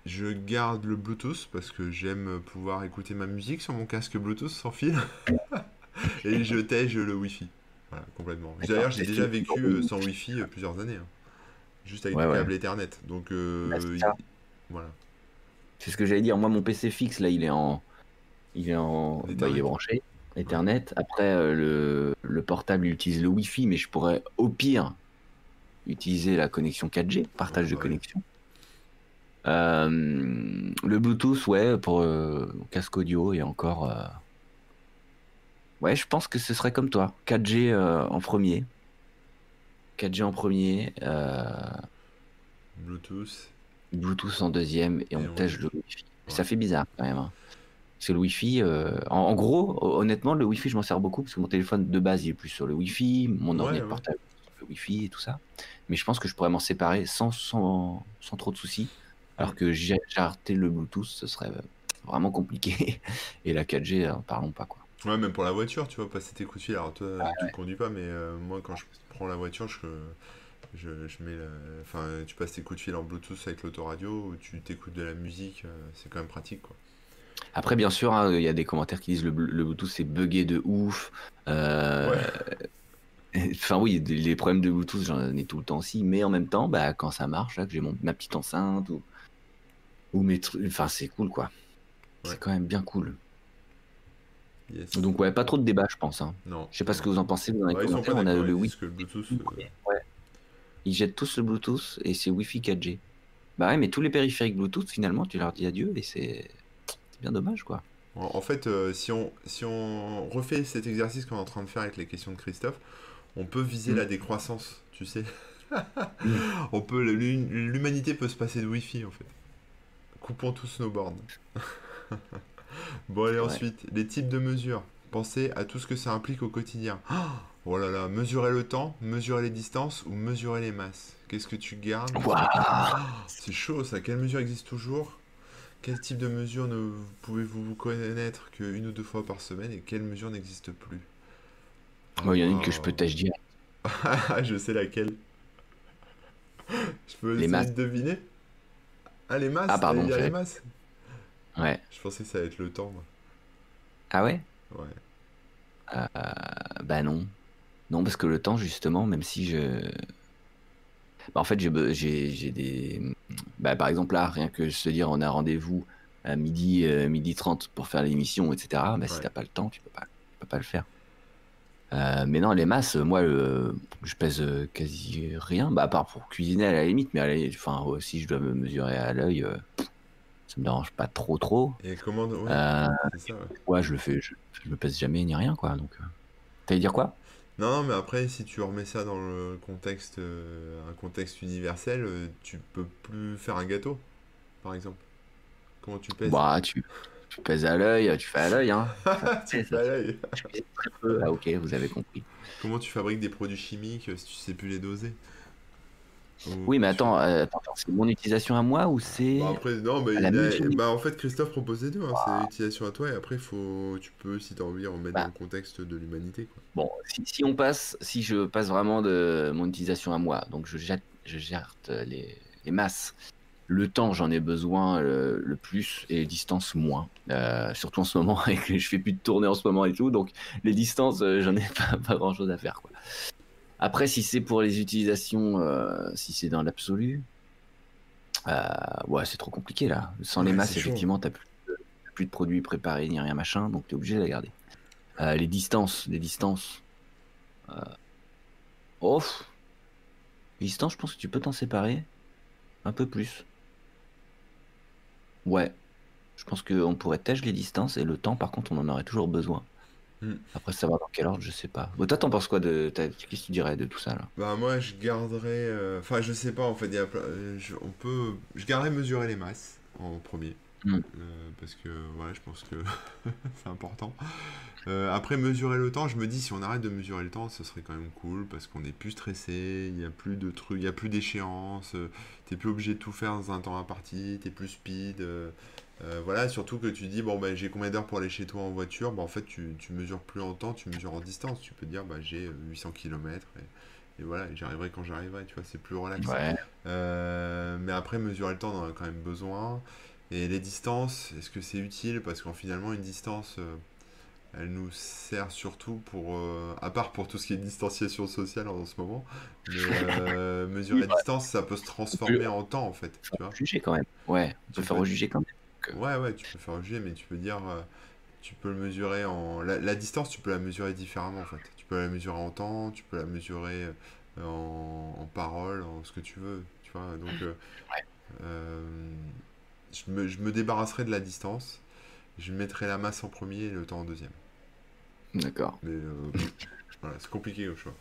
Je garde le Bluetooth parce que j'aime pouvoir écouter ma musique sur mon casque Bluetooth sans fil. <laughs> Et je tège le Wi-Fi. Voilà, complètement. D'ailleurs, j'ai déjà vécu euh, sans Wi-Fi euh, plusieurs années. hein. Juste avec Ouais, ouais. câble Ethernet. Donc, euh, Bah, il- voilà. C'est ce que j'allais dire. Moi, mon PC fixe, là, il est en. Il est en. Bah, il est branché. Ethernet. Après, euh, le, le portable il utilise le Wi-Fi, mais je pourrais, au pire, utiliser la connexion 4G, partage Ouais, de ouais. connexion. Euh, le Bluetooth, ouais, pour euh, casque audio et encore. Ouais, je pense que ce serait comme toi. 4G euh, en premier. 4G en premier. Bluetooth. Bluetooth en deuxième et, Et on tèche le Wi-Fi. Ouais. Ça fait bizarre quand même. hein. C'est le Wi-Fi. euh, en, en gros, honnêtement, le Wi-Fi, je m'en sers beaucoup parce que mon téléphone de base, il est plus sur le Wi-Fi, mon Ouais, ordinateur ouais. portable sur le Wi-Fi et tout ça. Mais je pense que je pourrais m'en séparer sans, sans, sans trop de soucis. Alors que j'ai jarter le Bluetooth, ce serait euh, vraiment compliqué. <laughs> Et la 4G, euh, parlons pas quoi. Ouais, même pour la voiture, tu vois, passer tes coups de fil. Alors, toi, tu conduis pas, mais euh, moi, quand je prends la voiture, je, je, je mets la... Enfin, tu passes tes coups de fil en Bluetooth avec l'autoradio, ou tu t'écoutes de la musique, euh, c'est quand même pratique, quoi. Après, bien sûr, hein, il y a des commentaires qui disent le, le Bluetooth c'est buggé de ouf. Euh, <laughs> Enfin oui, des- les problèmes de Bluetooth, j'en ai tout le temps aussi, mais en même temps, bah, quand ça marche, là, que j'ai mon, ma petite enceinte ou, ou mes trucs, enfin c'est cool quoi. Ouais. C'est quand même bien cool. Yes. Donc ouais, pas trop de débat, je pense. Hein. non. Je sais pas ce que vous en pensez dans les Ouais, sont commentaires. On a le disent que le Bluetooth. euh, Ouais. Ils jettent tous le Bluetooth et c'est Wi-Fi 4G. Bah ouais, mais tous les périphériques Bluetooth, finalement, tu leur dis adieu et c'est bien dommage quoi. En fait, euh, si, on, si on refait cet exercice qu'on est en train de faire avec les questions de Christophe, on peut viser Mm. la décroissance, tu sais. <laughs> on peut, l'hu- l'humanité peut se passer de Wi-Fi en fait. Coupons tous nos bornes. <laughs> bon allez Ouais. ensuite, les types de mesures. Pensez à tout ce que ça implique au quotidien. Oh là là, mesurer le temps, mesurer les distances ou mesurer les masses? Qu'est-ce que tu gardes? Waouh c'est chaud ça. Quelle mesure existe toujours? Quel type de mesure ne pouvez-vous connaître qu'une ou deux fois par semaine et quelle mesure n'existe plus? Bon, Il y en a une que je peux Oh. dire. Ah, je sais laquelle. Je peux Les essayer masses. de deviner? Ah, les masses Ah, pardon, les masses Ouais. Je pensais que ça allait être le temps, moi. Ah ouais? Ouais. Euh, bah non. Non, parce que le temps, justement, même si je... Bah, en fait, j'ai des... Bah, par exemple, là, rien que se dire, on a rendez-vous à midi, euh, midi 30 pour faire l'émission, etc. Bah, si t'as pas le temps, tu peux pas, tu peux pas le faire. Euh, mais non, les masses, moi, le- je pèse euh, quasi rien, bah, à part pour cuisiner à la limite, mais enfin, ouais, si je dois me mesurer à l'œil, euh, ça me dérange pas trop, trop. Et comment... ouais, Euh, ça, ouais. ouais, je le fais, je, je me pèse jamais ni rien, quoi. Donc, euh. t'allais dire quoi? Non, non, mais après, si tu remets ça dans le contexte, euh, un contexte universel, euh, tu peux plus faire un gâteau, par exemple. Comment tu pèses? Bah, tu, tu pèses à l'œil, tu fais à l'œil, hein. <laughs> Tu fais à l'œil. Ah, ok, vous avez compris. Comment tu fabriques des produits chimiques euh, si tu sais plus les doser? Oui, mais attends, euh, attends, c'est mon utilisation à moi ou c'est. Bah après, non, bah, il a- bah, en fait, Christophe propose les deux. Hein, C'est l'utilisation à toi et après, faut... tu peux, si tu as envie, remettre Bah. dans le contexte de l'humanité. Bon, si, si on passe, si je passe vraiment de mon utilisation à moi, donc je jette, je gère les, les masses. Le temps, j'en ai besoin euh, le plus et les distances moins. Euh, surtout en ce moment, <laughs> avec je fais plus de tournées en ce moment et tout, donc les distances, j'en ai <laughs> pas, pas grand chose à faire. Quoi. Après, si c'est pour les utilisations, euh, si c'est dans l'absolu, euh, ouais, c'est trop compliqué là. Sans les masses, effectivement, t'as plus, de- plus de produits préparés ni rien machin, donc t'es obligé de la garder. Euh, les distances, les distances. Oh, les distances, je pense que tu peux t'en séparer un peu plus. Ouais, je pense qu'on pourrait tâcher les distances et le temps, par contre, on en aurait toujours besoin. Hmm. Après, savoir dans quel ordre, je sais pas. Bon, toi, t'en penses quoi de. Qu'est-ce que tu dirais de tout ça là? Bah, moi, je garderais. euh, Enfin, je sais pas, en fait, y a euh, je... on peut. Je garderais mesurer les masses en premier. Mm. Euh, parce que, ouais, je pense que <laughs> c'est important. Euh, après, mesurer le temps, je me dis, si on arrête de mesurer le temps, ce serait quand même cool parce qu'on est plus stressé, il y a plus de trucs, il y a plus d'échéances, euh, t'es plus obligé de tout faire dans un temps imparti, t'es plus speed. Euh, euh, voilà, surtout que tu dis, bon, bah, j'ai combien d'heures pour aller chez toi en voiture? Bah, En fait, tu, tu mesures plus en temps, tu mesures en distance. Tu peux dire, bah, j'ai euh, 800 km et, et voilà, j'arriverai quand j'arriverai, tu vois, c'est plus relax. Ouais. Euh, mais après, mesurer le temps, on en a quand même besoin. Et les distances, est-ce que c'est utile? Parce qu'en finalement, une distance, euh, elle nous sert surtout pour, euh, à part pour tout ce qui est distanciation sociale en ce moment, mais euh, <laughs> mesurer la distance, ça peut se transformer en temps en fait. Tu vois juger quand même. Ouais, on peut Tu faire peux- juger quand même. Ouais, ouais, tu peux faire juger, mais tu peux dire, euh, tu peux le mesurer en. La, la distance, tu peux la mesurer différemment en fait. Tu peux la mesurer en temps, tu peux la mesurer euh, en, en parole, en ce que tu veux. Tu vois, donc. euh, euh, je, me, je me débarrasserai de la distance, je mettrai la masse en premier et le temps en deuxième. D'accord. Mais euh, <laughs> voilà, c'est compliqué au choix.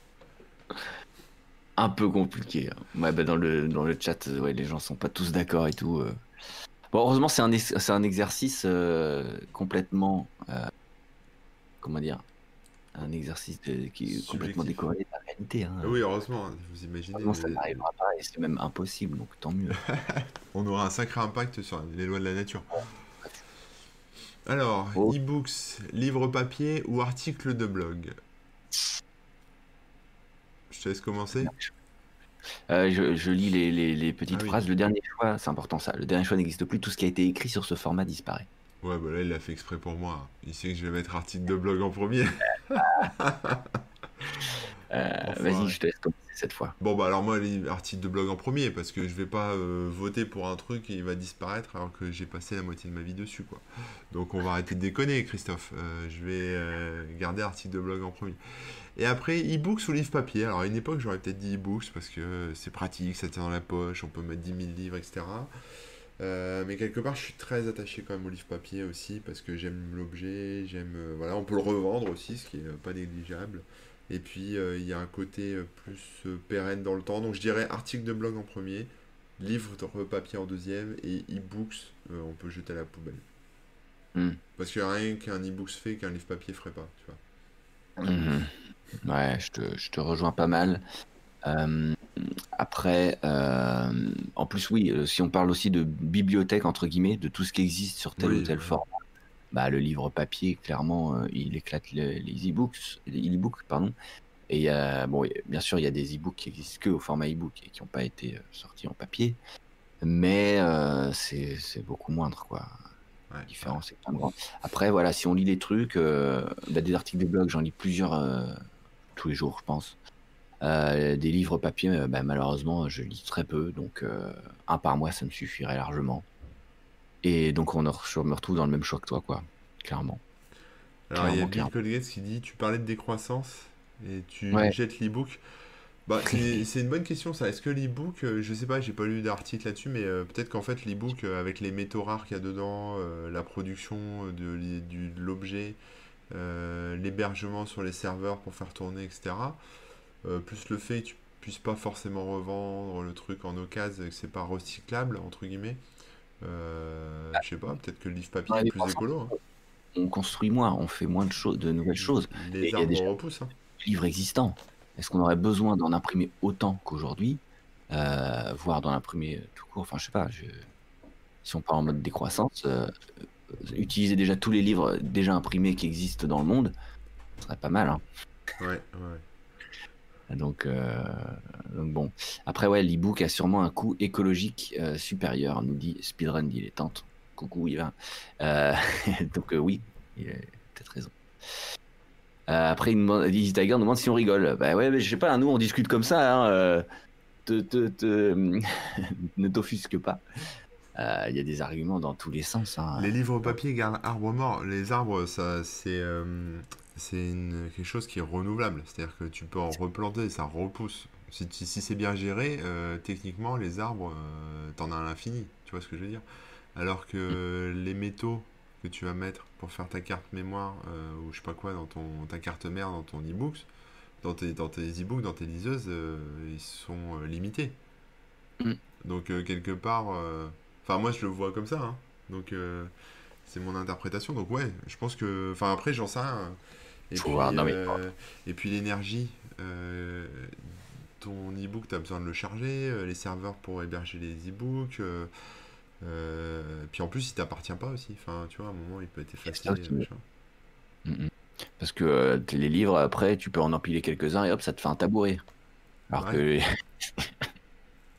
Un peu compliqué. hein. Ouais, bah dans le, dans le chat, ouais, les gens sont pas tous d'accord et tout. euh. Bon, heureusement, c'est un, ex- c'est un exercice euh, complètement. euh, comment dire Un exercice de- qui est complètement décorrélé de la réalité. Hein. Oui, heureusement, vous imaginez. Heureusement, ça n'arrivera pas et c'est même impossible, donc tant mieux. <laughs> On aura un sacré impact sur les lois de la nature. Alors, Oh. e-books, livres papier ou articles de blog? Je te laisse commencer. Euh, je, je lis les, les- les petites Ah oui. phrases. Le dernier choix, c'est important ça. Le dernier choix n'existe plus. Tout ce qui a été écrit sur ce format disparaît. Ouais, bah là, il l'a fait exprès pour moi. Il sait que je vais mettre article de blog en premier. <laughs> Euh. Vas-y, je te laisse commencer cette fois. Bon, bah alors moi, les articles de blog en premier, parce que je vais pas euh, voter pour un truc et il va disparaître alors que j'ai passé la moitié de ma vie dessus, quoi. Donc on va arrêter de déconner, Christophe. Euh, je vais garder article de blog en premier. Et après, e-books ou livre papier. Alors à une époque, j'aurais peut-être dit e-books parce que c'est pratique, ça tient dans la poche, on peut mettre 10 000 livres, etc. Euh, mais quelque part, je suis très attaché quand même au livre papier aussi parce que j'aime l'objet, j'aime. euh, voilà, on peut le revendre aussi, ce qui est pas négligeable. Et puis, euh, il y a un côté plus pérenne dans le temps. Donc, je dirais article de blog en premier, livre papier en deuxième, et e-books, on peut jeter à la poubelle. Hmm. Parce qu'il n'y a rien qu'un e-books fait qu'un livre papier ferait pas, tu vois. Mhm. Ouais, je te, je te rejoins pas mal. Euh, après, euh, en plus, oui, euh, si on parle aussi de bibliothèque, entre guillemets, de tout ce qui existe sur tel Oui, ou tel ouais. format, bah, le livre papier, clairement, euh, il éclate le- les e-books, les e-books, pardon. Et bon, bien sûr, il y a des e-books qui existent que au format e-book et qui n'ont pas été sortis en papier, mais c'est beaucoup moindre, quoi. Ouais. La différence est pas grande. Après, voilà, si on lit les trucs, bah, des articles de blog, j'en lis plusieurs tous les jours, je pense. Euh, des livres papier, euh, bah, malheureusement, je lis très peu, donc euh, un par mois, ça me suffirait largement. Et donc, on, je me retrouve dans le même choix que toi, quoi, clairement. Alors, il y a Bill. Colgate qui dit Tu parlais de décroissance et tu Ouais. jettes l'e-book. Bah, <laughs> c'est une bonne question ça. Est-ce que l'e-book, euh, je sais pas, j'ai pas lu d'article là-dessus, mais euh, peut-être qu'en fait l'e-book, euh, avec les métaux rares qu'il y a dedans, la production de, l'objet, l'hébergement sur les serveurs pour faire tourner, etc., euh, plus le fait que tu puisses pas forcément revendre le truc en occasion et que c'est pas recyclable, entre guillemets, euh, je sais pas, peut-être que le livre papier Ouais, est plus écolo. hein. On construit moins, on fait moins de, choses, de nouvelles choses. Et Les a arbres déjà- repoussent. hein. livres existants. Est-ce qu'on aurait besoin d'en imprimer autant qu'aujourd'hui, euh, voire d'en imprimer euh, tout court? Enfin, je sais pas. je- Si on parle en mode décroissance, euh, euh, utiliser déjà tous les livres déjà imprimés qui existent dans le monde, ce serait pas mal. hein. Ouais, ouais. Donc, euh, donc bon. Après, ouais, l'e-book a sûrement un coût écologique euh, supérieur, nous dit Speedrun dilettante. Coucou, va. Euh, <laughs> donc euh, oui, il a peut-être raison. Euh, après, Dizzy Tiger nous demande si on rigole. Bah ouais, mais je sais pas, nous on discute comme ça. Hein, euh, te, te, te- <laughs> ne t'offusque pas. Euh, Il y a des arguments dans tous les sens. hein. Les livres papier gardent arbre mort. Les arbres, ça, c'est euh, quelque chose qui est renouvelable. C'est-à-dire que tu peux en replanter, ça repousse. Si, si c'est bien géré, euh, techniquement, les arbres, euh, t'en as à l'infini. Tu vois ce que je veux dire? Alors que les métaux que tu vas mettre pour faire ta carte mémoire euh, ou je sais pas quoi dans ton, ta carte mère dans ton e-books, dans tes, dans tes e-books, dans tes liseuses, ils sont limités. Mm. Donc quelque part, enfin moi je le vois comme ça, hein. Donc euh, c'est mon interprétation. Donc ouais, je pense que, enfin après j'en sais rien. Et puis, voir, non, mais- euh, et puis l'énergie, euh, ton e-book, tu as besoin de le charger, les serveurs pour héberger les e-books. puis en plus, il t'appartient pas aussi. Enfin, tu vois, à un moment, il peut être effacé. Mm, mm. Parce que euh, les livres, après, tu peux en empiler quelques-uns et hop, ça te fait un tabouret. Alors que <laughs>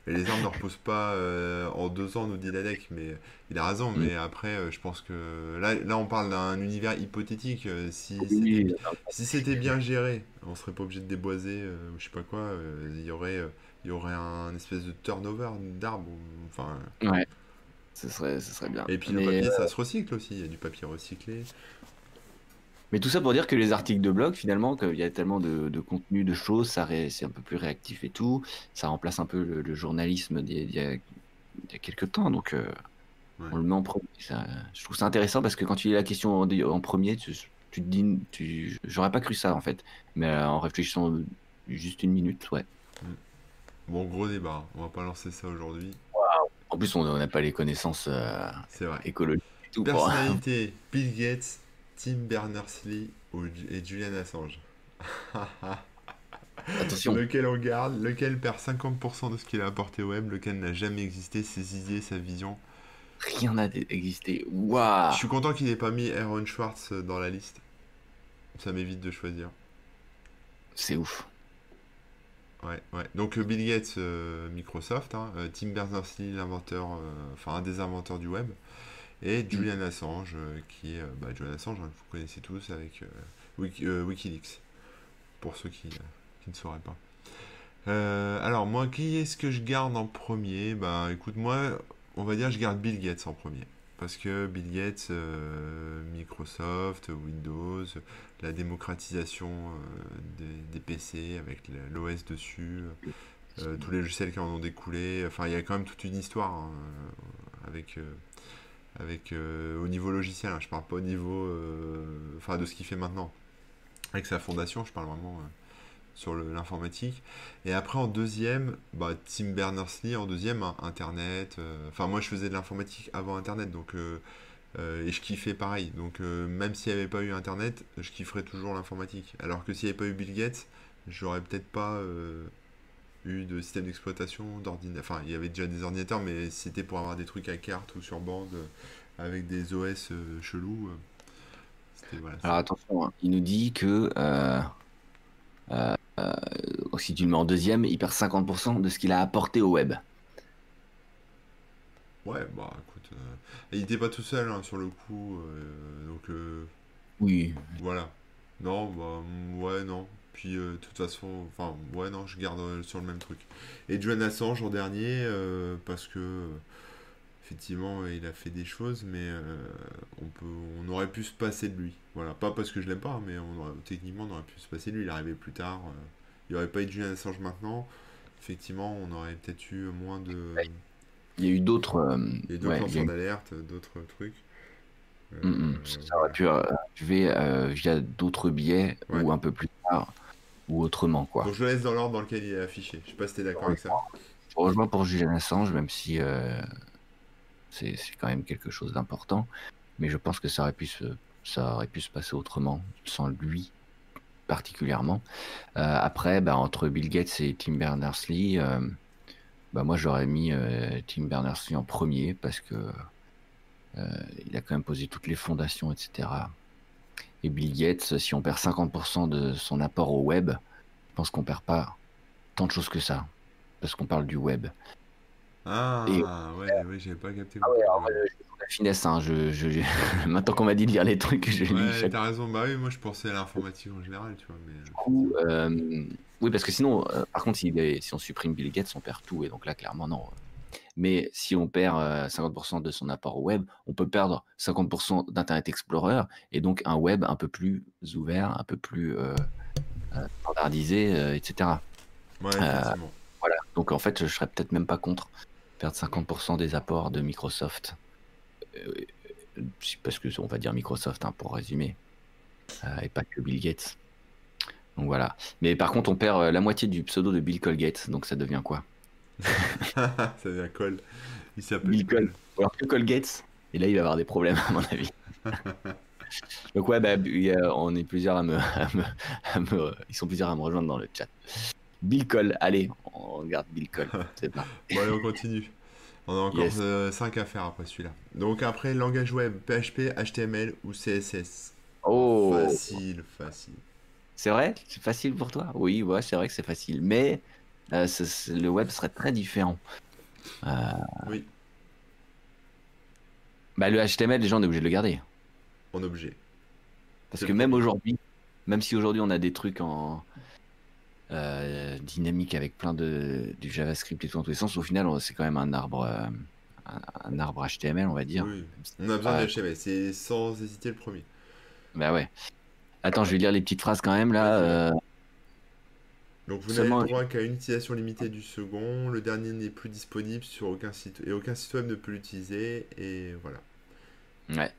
les arbres ne repoussent pas euh, en deux ans, nous dit Ladek, mais il a raison. Mm. Mais après, euh, je pense que là, là, on parle d'un univers hypothétique. euh, si Oui, c'était si bien géré, on serait pas obligé de déboiser euh, ou je sais pas quoi. Il y aurait, il y aurait un espèce de turnover d'arbres. Enfin, ouais, ce serait, ce serait bien. et puis le papier, ça se recycle aussi. Il y a du papier recyclé. Mais tout ça pour dire que les articles de blog, finalement, qu'il y a tellement de, de contenu, de choses, ça c'est un peu plus réactif et tout. Ça remplace un peu le, le journalisme d'il y, a- d'il y a quelques temps. Donc, euh, Ouais. on le met en premier. Ça- je trouve ça intéressant parce que quand tu lis la question en, en premier, tu, tu te dis, tu, j'aurais pas cru ça en fait. Mais euh, en réfléchissant juste une minute, ouais. Bon, gros débat. On va pas lancer ça aujourd'hui. En plus, on n'a pas les connaissances euh, écologiques Personnalité, Bill Gates, Tim Berners-Lee et Julian Assange. <laughs> Attention, Lequel on garde, lequel perd 50% de ce qu'il a apporté au web, lequel n'a jamais existé, ses idées, sa vision? rien n'a existé. Waouh Je suis content qu'il n'ait pas mis Aaron Schwartz dans la liste. Ça m'évite de choisir. C'est ouf. Ouais, ouais. Donc euh, Bill Gates, euh, Microsoft, hein, euh, Tim Berners-Lee, l'inventeur, euh, enfin un des inventeurs du web, et Julian Assange, euh, qui est, euh, bah, Julian Assange, hein, vous connaissez tous avec euh, Wiki- WikiLeaks, pour ceux qui, qui ne sauraient pas. Alors moi, qui est-ce que je garde en premier? Bah écoute, moi, on va dire je garde Bill Gates en premier. Parce que Bill Gates, Microsoft, Windows, la démocratisation des, PC avec l'OS dessus, tous les logiciels qui en ont découlé. Enfin, il y a quand même toute une histoire hein, avec, avec euh, au niveau logiciel. hein. je parle pas au niveau, euh, enfin, de ce qu'il fait maintenant. Avec sa fondation, je parle vraiment euh, sur l'informatique. Et après, en deuxième, bah, Tim Berners-Lee, en deuxième, hein, Internet. Enfin, moi, je faisais de l'informatique avant Internet, donc et je kiffais pareil. Donc, même s'il n'y avait pas eu Internet, je kifferais toujours l'informatique. Alors que s'il n'y avait pas eu Bill Gates, j'aurais peut-être pas eu de système d'exploitation, d'ordinateur. Enfin, il y avait déjà des ordinateurs, mais c'était pour avoir des trucs à carte ou sur bande euh, avec des OS euh, chelous. euh. Voilà. Alors attention, hein, il nous dit que euh, euh, euh, si tu le mets en deuxième, il perd 50% de ce qu'il a apporté au web. Ouais, bah écoute, euh, il était pas tout seul hein, sur le coup, donc Oui, voilà. Non, bah ouais, non. Puis euh, de toute façon, enfin, ouais, non, je garde euh, sur le même truc. Et Julian Assange en dernier, euh, parce que effectivement, il a fait des choses, mais euh, on peut, on aurait pu se passer de lui. Voilà, pas parce que je l'aime pas, mais on aurait- techniquement, on aurait pu se passer de lui. Il arrivé plus tard. euh, il n'y aurait pas eu de Julian Assange maintenant. Effectivement, on aurait peut-être eu moins de. il y a eu d'autres. euh, Il y a d'autres ouais, eu- d'alerte, d'autres trucs. Mm, mm. ça aurait pu arriver via d'autres biais Ouais. ou un peu plus tard ou autrement quoi. Donc je le laisse dans l'ordre dans lequel il est affiché. Je sais pas si t'es d'accord avec ça. Je rejoins pour Julian Assange, même si euh, c'est c'est quand même quelque chose d'important, mais je pense que ça aurait pu se, ça aurait pu se passer autrement, sans lui particulièrement. Euh, après, bah, entre Bill Gates et Tim Berners-Lee, euh, bah, moi j'aurais mis euh, Tim Berners-Lee en premier parce que euh, il a quand même posé toutes les fondations, etc. Et Bill Gates, si on perd 50% de son apport au web, je pense qu'on perd pas tant de choses que ça, parce qu'on parle du web. Ah Et- ouais, ouais, j'avais pas capté. Ah ouais, alors la finesse, hein, je, je- <laughs> maintenant qu'on m'a dit de lire les trucs, je lis Ouais, chaque t'as raison. Bah oui, moi je pensais à l'informatique en général, tu vois. Mais... euh, coup. euh, oui, parce que sinon, euh, par contre, est- si on supprime Bill Gates, on perd tout, et donc là, clairement, non. Mais si on perd euh, 50% de son apport au web, on peut perdre 50% d'Internet Explorer, et donc un web un peu plus ouvert, un peu plus euh, euh, standardisé, euh, etc. Ouais. Voilà. Donc en fait, je serais peut-être même pas contre perdre 50% des apports de Microsoft. Euh, euh, parce que on va dire Microsoft hein, pour résumer. Euh, et pas que Bill Gates. Donc voilà. Mais par contre, on perd euh, la moitié du pseudo de Bill Colgate. Donc ça devient quoi? Ça devient Cole. Il s'appelle Bill Col. Ou alors que Colgate. Et là, il va avoir des problèmes, à mon avis. <laughs> Donc ouais, bah, on est plusieurs à me, à me- à me- Ils sont plusieurs à me rejoindre dans le chat. Bill Cole. Allez, on regarde Bill Cole. <laughs> C'est pas. Bon, allez, on continue. On a encore Yes. 5 à faire après celui-là. Donc après, langage web, PHP, HTML ou CSS. Oh Facile, facile. C'est vrai? C'est facile pour toi? Oui, ouais, c'est vrai que c'est facile. Mais euh, le web serait très différent. Euh, Oui, bah, le HTML, les gens, on est obligé de le garder. en objet. Parce C'est que même aujourd'hui, même si aujourd'hui on a des trucs en euh, dynamique avec plein de du JavaScript et tout dans tous les sens, au final, on- c'est quand même un arbre, un, un arbre HTML, on va dire. Oui, on a besoin de HTML. C'est sans hésiter le premier. Bah ouais. Attends, je vais lire les petites phrases quand même là. Donc vous n'avez droit qu'à une utilisation limitée du second. Le dernier n'est plus disponible sur aucun site et aucun site web ne peut l'utiliser. Et voilà. Ouais.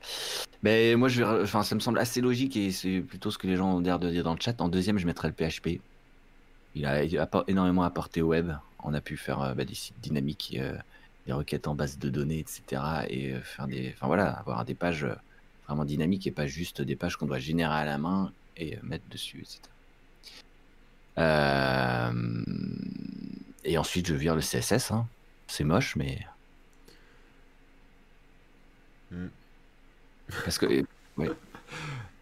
Mais moi, je vais, enfin, ça me semble assez logique et c'est plutôt ce que les gens ont l'air de dire dans le chat. En deuxième, je mettrais le PHP. Il a, il a pas énormément apporté au web. On a pu faire euh, bah, des sites dynamiques euh, des requêtes en base de données, etc. Et euh, faire des, enfin voilà, avoir des pages vraiment dynamiques et pas juste des pages qu'on doit générer à la main et euh, mettre dessus, etc. Euh, Et ensuite, je vire le CSS. hein. C'est moche, mais Hmm. parce que <laughs>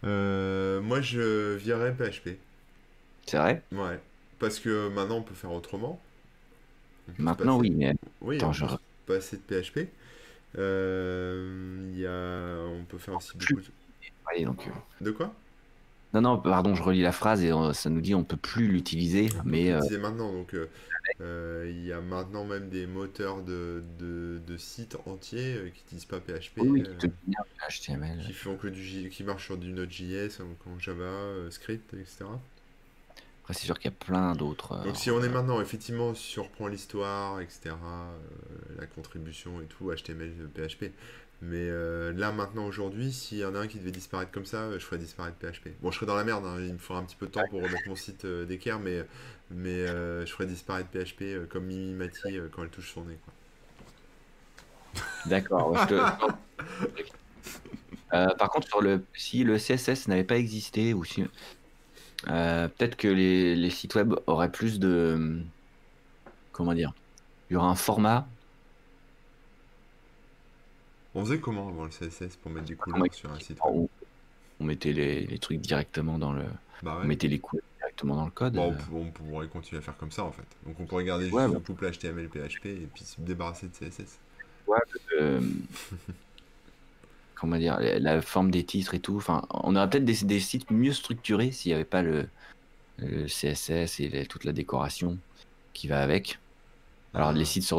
Euh, moi, je virerais PHP. c'est vrai? Ouais. Parce que maintenant, on peut faire autrement. On Maintenant, passer- oui, mais Oui, Attends, on je peut se passer de PHP. Euh, y a... On peut faire aussi beaucoup de... allez, donc. De quoi? Non, non, pardon, je relis la phrase et euh, ça nous dit on peut plus l'utiliser, mais euh, l'utiliser maintenant. Donc, euh, euh, il y a maintenant même des moteurs de, de, de sites entiers euh, qui n'utilisent pas PHP, oui, euh, qui HTML. qui font que du qui marchent sur du Node.js, en, en Java, euh, script, etc. Après, c'est sûr qu'il y a plein d'autres. euh, Donc, si on est maintenant, effectivement, si on reprend l'histoire, etc., euh, la contribution et tout, HTML, PHP. Mais euh, là, maintenant, aujourd'hui, s'il y en a un qui devait disparaître comme ça, euh, je ferais disparaître PHP. Bon, je serais dans la merde, hein, il me faudra un petit peu de temps pour remettre mon site euh, d'équerre, mais, mais euh, je ferais disparaître PHP comme Mimi Mati quand elle touche son nez. Quoi. D'accord. ouais, je te- <laughs> par contre, sur le, si le CSS n'avait pas existé, ou si, peut-être que les, les sites web auraient plus de, comment dire, il y aura un format. On faisait comment avant le CSS pour mettre des couleurs sur un site on mettait les, les trucs directement dans le, Bah on mettait les couleurs directement dans le code. Bon, on, pou- on pourrait continuer à faire comme ça en fait. Donc on pourrait garder juste Ouais, le bah. couple HTML, PHP et puis se débarrasser de CSS. euh, <laughs> comment dire, la, forme des titres et tout. Enfin, on aurait peut-être des, des sites mieux structurés s'il n'y avait pas le, le CSS et les- toute la décoration qui va avec. Alors, Ah. les sites se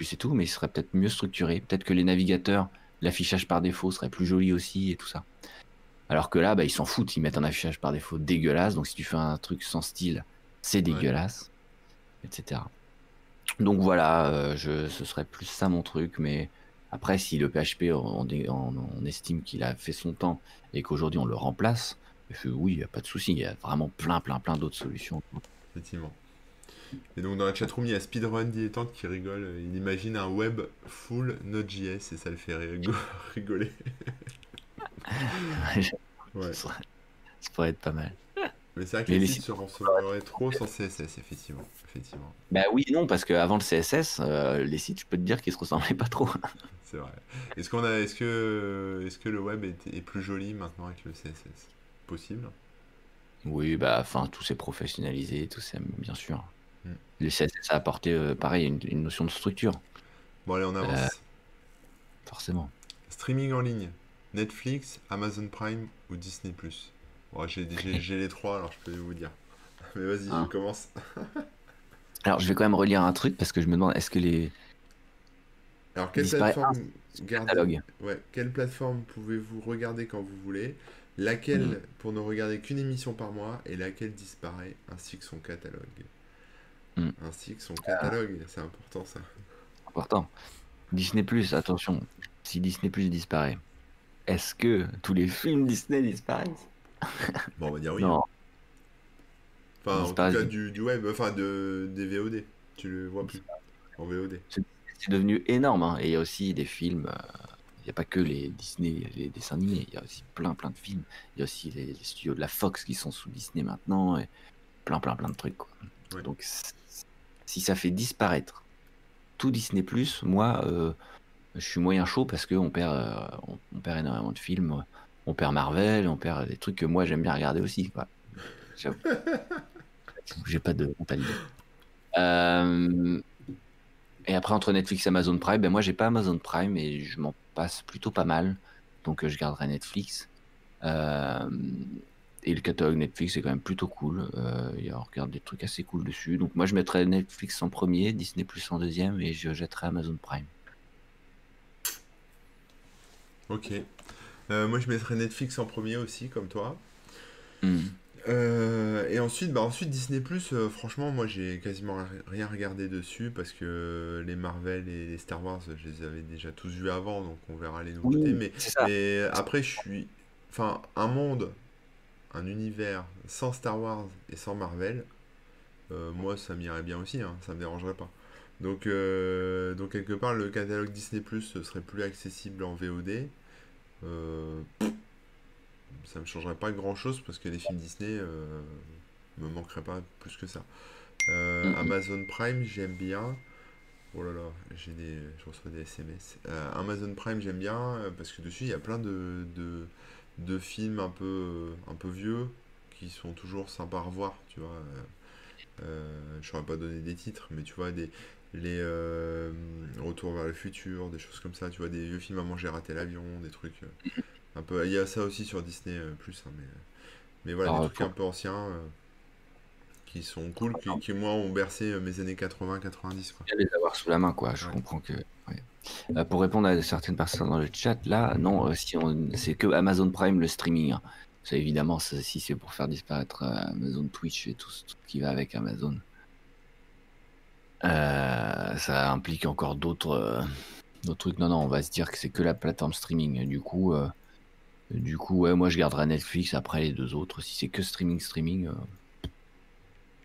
plus et tout, mais ils seraient peut-être mieux structurés. Peut-être que les navigateurs, l'affichage par défaut serait plus joli aussi et tout ça. Alors que là, bah, ils s'en foutent, ils mettent un affichage par défaut dégueulasse. Donc, si tu fais un truc sans style, c'est dégueulasse, etc. Donc voilà, euh, je, ce serait plus ça mon truc, mais après, si le PHP, on, on- on estime qu'il a fait son temps et qu'aujourd'hui on le remplace, je- oui, il n'y a pas de souci, il y a vraiment plein, plein, plein d'autres solutions. Effectivement. Et donc dans la chatroom, il y a Speedrun Dilettante qui rigole. Il imagine un web full Node.js et ça le fait rigo- <laughs> rigoler. Ouais. ça, pourrait être pas mal. Mais c'est vrai que les, les sites se renseignements trop sans CSS, effectivement. effectivement. Bah oui et non, parce qu'avant le CSS, euh, les sites, je peux te dire qu'ils se ressemblaient pas trop. <laughs> C'est vrai. Est-ce qu'on a, est-ce que, est-ce que le web est, est plus joli maintenant avec le CSS Possible? Oui, bah, enfin, tout s'est professionnalisé, tout s'est, bien sûr. Mm. Le CSS a apporté, euh, pareil, une, une notion de structure, Bon allez, on avance. Euh. forcément. Streaming en ligne. Netflix, Amazon Prime ou Disney+. Bon, j'ai, les trois, alors je peux vous dire. <laughs> Mais vas-y, Hein. je commence. <laughs> Alors, je vais quand même relire un truc parce que je me demande, est-ce que les Alors, quelle plateforme gardez- catalogues Ouais, quelle plateforme pouvez-vous regarder quand vous voulez? Laquelle Mm. pour ne regarder qu'une émission par mois et laquelle disparaît ainsi que son catalogue? Mm. Ainsi que son catalogue, c'est important ça. important Disney Plus, attention, si Disney Plus disparaît, est-ce que tous les films Disney disparaissent? <laughs> Bon, on va dire oui. Non, Enfin, en tout cas du, du web, enfin de, des VOD. Tu le vois plus en VOD. c'est devenu énorme. hein, Et il y a aussi des films. euh, Il n'y a pas que les Disney, les dessins animés. Il y a aussi plein, plein de films. Il y a aussi les, les studios de la Fox qui sont sous Disney maintenant. Et plein, plein, plein de trucs. quoi. Ouais. Donc, si ça fait disparaître tout Disney Plus, moi, euh, je suis moyen chaud parce qu'on perd, euh, on, on perd énormément de films. On perd Marvel, on perd des trucs que moi j'aime bien regarder aussi. Quoi. J'avoue. <laughs> J'ai pas de l'idée. Euh, et après, entre Netflix et Amazon Prime, ben moi, j'ai pas Amazon Prime et je m'en passe plutôt pas mal. Donc, je garderai Netflix. Euh, et le catalogue Netflix est quand même plutôt cool. Euh, il y a, on regarde des trucs assez cool dessus. Donc, moi, je mettrais Netflix en premier, Disney Plus en deuxième et je jetterai Amazon Prime. Ok. Euh, moi je mettrais Netflix en premier aussi, comme toi. Hmm. Euh, et ensuite, bah ensuite Disney Plus, franchement, moi j'ai quasiment ri- rien regardé dessus parce que les Marvel et les Star Wars, je les avais déjà tous vus avant, donc on verra les nouveautés. Oui, mais après, je suis. Enfin, un monde, un univers sans Star Wars et sans Marvel, euh, moi ça m'irait bien aussi, hein, ça me dérangerait pas. Donc, euh, donc quelque part, le catalogue Disney Plus serait plus accessible en VOD. Euh, ça me changerait pas grand chose parce que les films Disney euh, me manqueraient pas plus que ça. Mhm. Amazon Prime, j'aime bien. Oh là là, j'ai des, je reçois des SMS. Amazon Prime, j'aime bien parce que dessus il y a plein de, de, de films un peu, un peu vieux qui sont toujours sympas à revoir, tu vois. Euh, euh, je saurais pas donner des titres, mais tu vois, des, les euh, Retour vers le futur, des choses comme ça, tu vois, des vieux films à manger raté l'avion, des trucs euh, un peu. Il y a ça aussi sur Disney Plus, hein, mais, mais voilà, Alors, des trucs un peu anciens qui sont cool, qui, qui moi ont bercé mes années 80-90, quoi. bien les avoir sous la main, quoi. Je Ouais. comprends que. Euh, pour répondre à certaines personnes dans le chat, là, non, euh, si on... c'est que Amazon Prime le streaming. hein. Ça, évidemment, ça, si c'est pour faire disparaître euh, Amazon Twitch et tout, ce- tout qui va avec Amazon, ça implique encore d'autres d'autres trucs. Non, non, on va se dire que c'est que la plateforme streaming. Du coup, du coup, ouais, moi je garderai Netflix après les deux autres. Si c'est que streaming, streaming,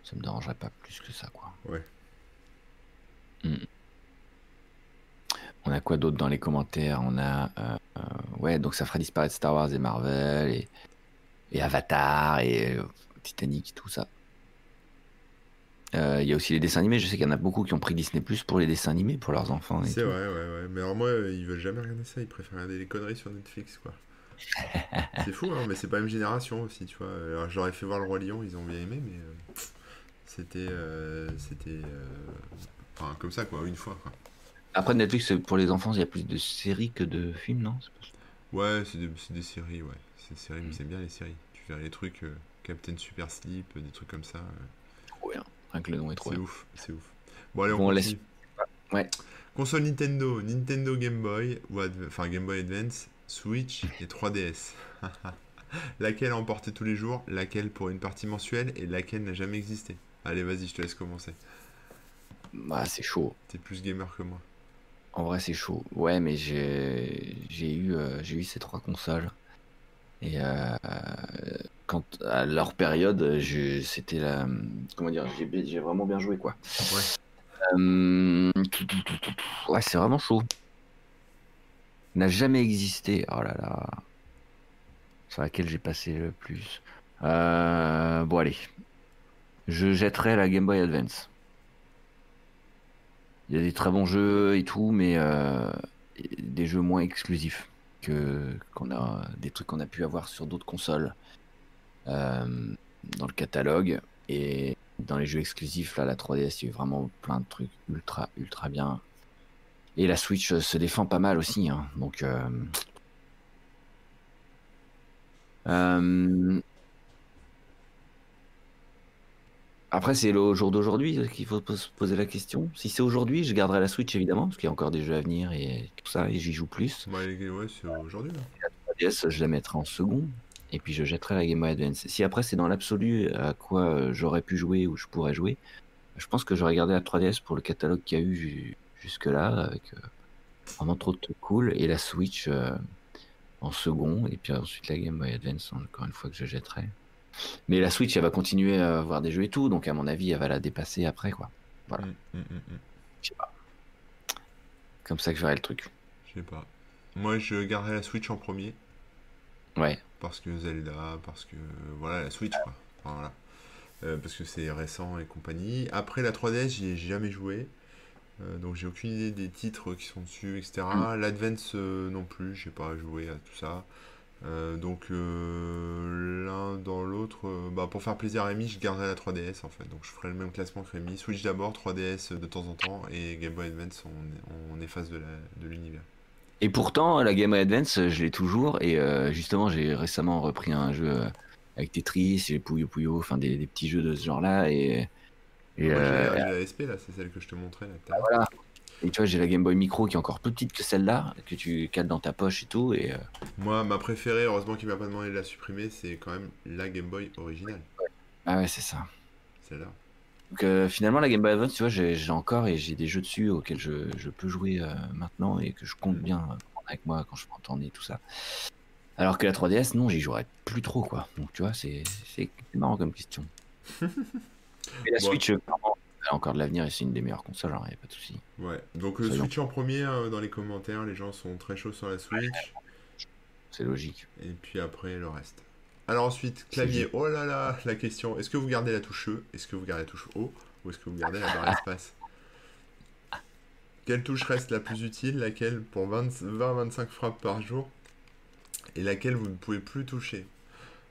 ça me dérangerait pas plus que ça, quoi. Ouais. On a quoi d'autre dans les commentaires? On a. euh, euh, ouais, donc ça ferait disparaître Star Wars et Marvel et, et Avatar et euh, Titanic, tout ça. Euh, Il y a aussi les dessins animés. Je sais qu'il y en a beaucoup qui ont pris Disney Plus pour les dessins animés pour leurs enfants. C'est vrai, ouais, ouais. Mais alors moi, ils veulent jamais regarder ça, ils préfèrent regarder les conneries sur Netflix, quoi. <laughs> c'est fou, hein, mais c'est pas la même génération aussi, tu vois. Alors, ai fait voir le Roi Lion, ils ont bien aimé, mais euh, c'était. euh, c'était. Enfin, comme ça, quoi, une fois, quoi. Après, Netflix, pour les enfants, il y a plus de séries que de films, non? Ouais, c'est des, séries, ouais. C'est des séries, mais c'est bien les séries. Tu verrais les trucs euh, Captain Super Sleep, euh, des trucs comme ça. euh, bien. Rien que le nom est trop C'est ouf, c'est ouf. Bon, allez, on Bon, on laisse-. Ouais. Console Nintendo, Nintendo Game Boy, ou enfin Game Boy Advance, Switch et 3DS. <laughs> laquelle a emporté tous les jours, laquelle pour une partie mensuelle et laquelle n'a jamais existé? Allez, vas-y, je te laisse commencer. Bah, c'est chaud. T'es plus gamer que moi. En vrai, c'est chaud. Ouais, mais j'ai j'ai eu, euh, j'ai eu ces trois consoles. Et euh, quand à leur période, c'était la. Comment dire J'ai vraiment bien joué, quoi. Ouais. Euh, tout. Ouais, c'est vraiment chaud. N'a jamais existé. Oh là là. Sur laquelle j'ai passé le plus. Euh, bon, allez. Je jetterai la Game Boy Advance. Il y a des très bons jeux et tout, mais euh, des jeux moins exclusifs que qu'on a des trucs qu'on a pu avoir sur d'autres consoles euh, dans le catalogue. Et dans les jeux exclusifs là la 3DS il y a vraiment plein de trucs ultra ultra bien. Et la Switch euh, se défend pas mal aussi hein, donc Après, c'est le jour d'aujourd'hui qu'il faut se poser la question. Si c'est aujourd'hui, je garderai la Switch évidemment, parce qu'il y a encore des jeux à venir et tout ça, et j'y joue plus. Bah, ouais, c'est aujourd'hui. La DS, je la mettrai en second, et puis je jetterai la Game Boy Advance. Si après c'est dans l'absolu à quoi euh, j'aurais pu jouer ou je pourrais jouer, je pense que j'aurais gardé la 3DS pour le catalogue qu'il y a eu ju- jusque-là, avec euh, vraiment trop de trucs cool, et la Switch euh, en second, et puis ensuite la Game Boy Advance, encore une fois que je jetterai. Mais la Switch, elle va continuer à avoir des jeux et tout, donc à mon avis, elle va la dépasser après, quoi. Voilà. Mm, mm, mm. Je sais pas. Comme ça que je verrai le truc. Je sais pas. Moi, je garderai la Switch en premier. Ouais. Parce que Zelda, parce que voilà la Switch quoi. Enfin, voilà. Euh, parce que c'est récent et compagnie. Après la 3DS, j'y ai jamais joué. Euh, donc j'ai aucune idée des titres qui sont dessus, etc. L'Advance euh, non plus, j'ai pas joué à tout ça. Euh, donc euh, l'un dans l'autre, euh, bah, pour faire plaisir à Rémi, je garderai la 3DS en fait. Donc je ferai le même classement que Rémi. Switch d'abord, 3DS de temps en temps et Game Boy Advance on, on efface de l'univers. Et pourtant, la Game Boy Advance, je l'ai toujours. Et justement, j'ai récemment repris un jeu avec Tetris, j'ai Puyo Puyo, enfin des, des petits jeux de ce genre-là. Et, et, Moi la, la SP là, c'est celle que je te montrais là. l'heure. voilà. Et tu vois, j'ai la Game Boy Micro qui est encore plus petite que celle-là, que tu cales dans ta poche et tout. Et euh, Moi, ma préférée, heureusement qu'il m'a pas demandé de la supprimer, c'est quand même la Game Boy originale, ah ouais, c'est ça. celle-là. Donc euh, finalement, la Game Boy Advance, tu vois, j'ai encore et j'ai des jeux dessus auxquels je, je peux jouer euh, maintenant et que je compte bien euh, prendre avec moi quand je prends tourner tout ça. Alors que la 3DS, non, j'y jouerais plus trop, quoi. Donc tu vois, c'est marrant comme question. <laughs> Et la Ouais. Switch, elle a encore de l'avenir et c'est une des meilleures consoles, il n'y a pas de souci. Ouais, donc le Soyons. Switch en premier hein, dans les commentaires, les gens sont très chauds sur la Switch. C'est logique. Et puis après le reste. Alors ensuite, clavier. Oh là là, la question. Est-ce que vous gardez la touche E? Est-ce que vous gardez la touche O? Ou est-ce que vous gardez la barre espace Quelle touche reste la plus utile? Laquelle pour 20-25 frappes par jour? Et laquelle vous ne pouvez plus toucher?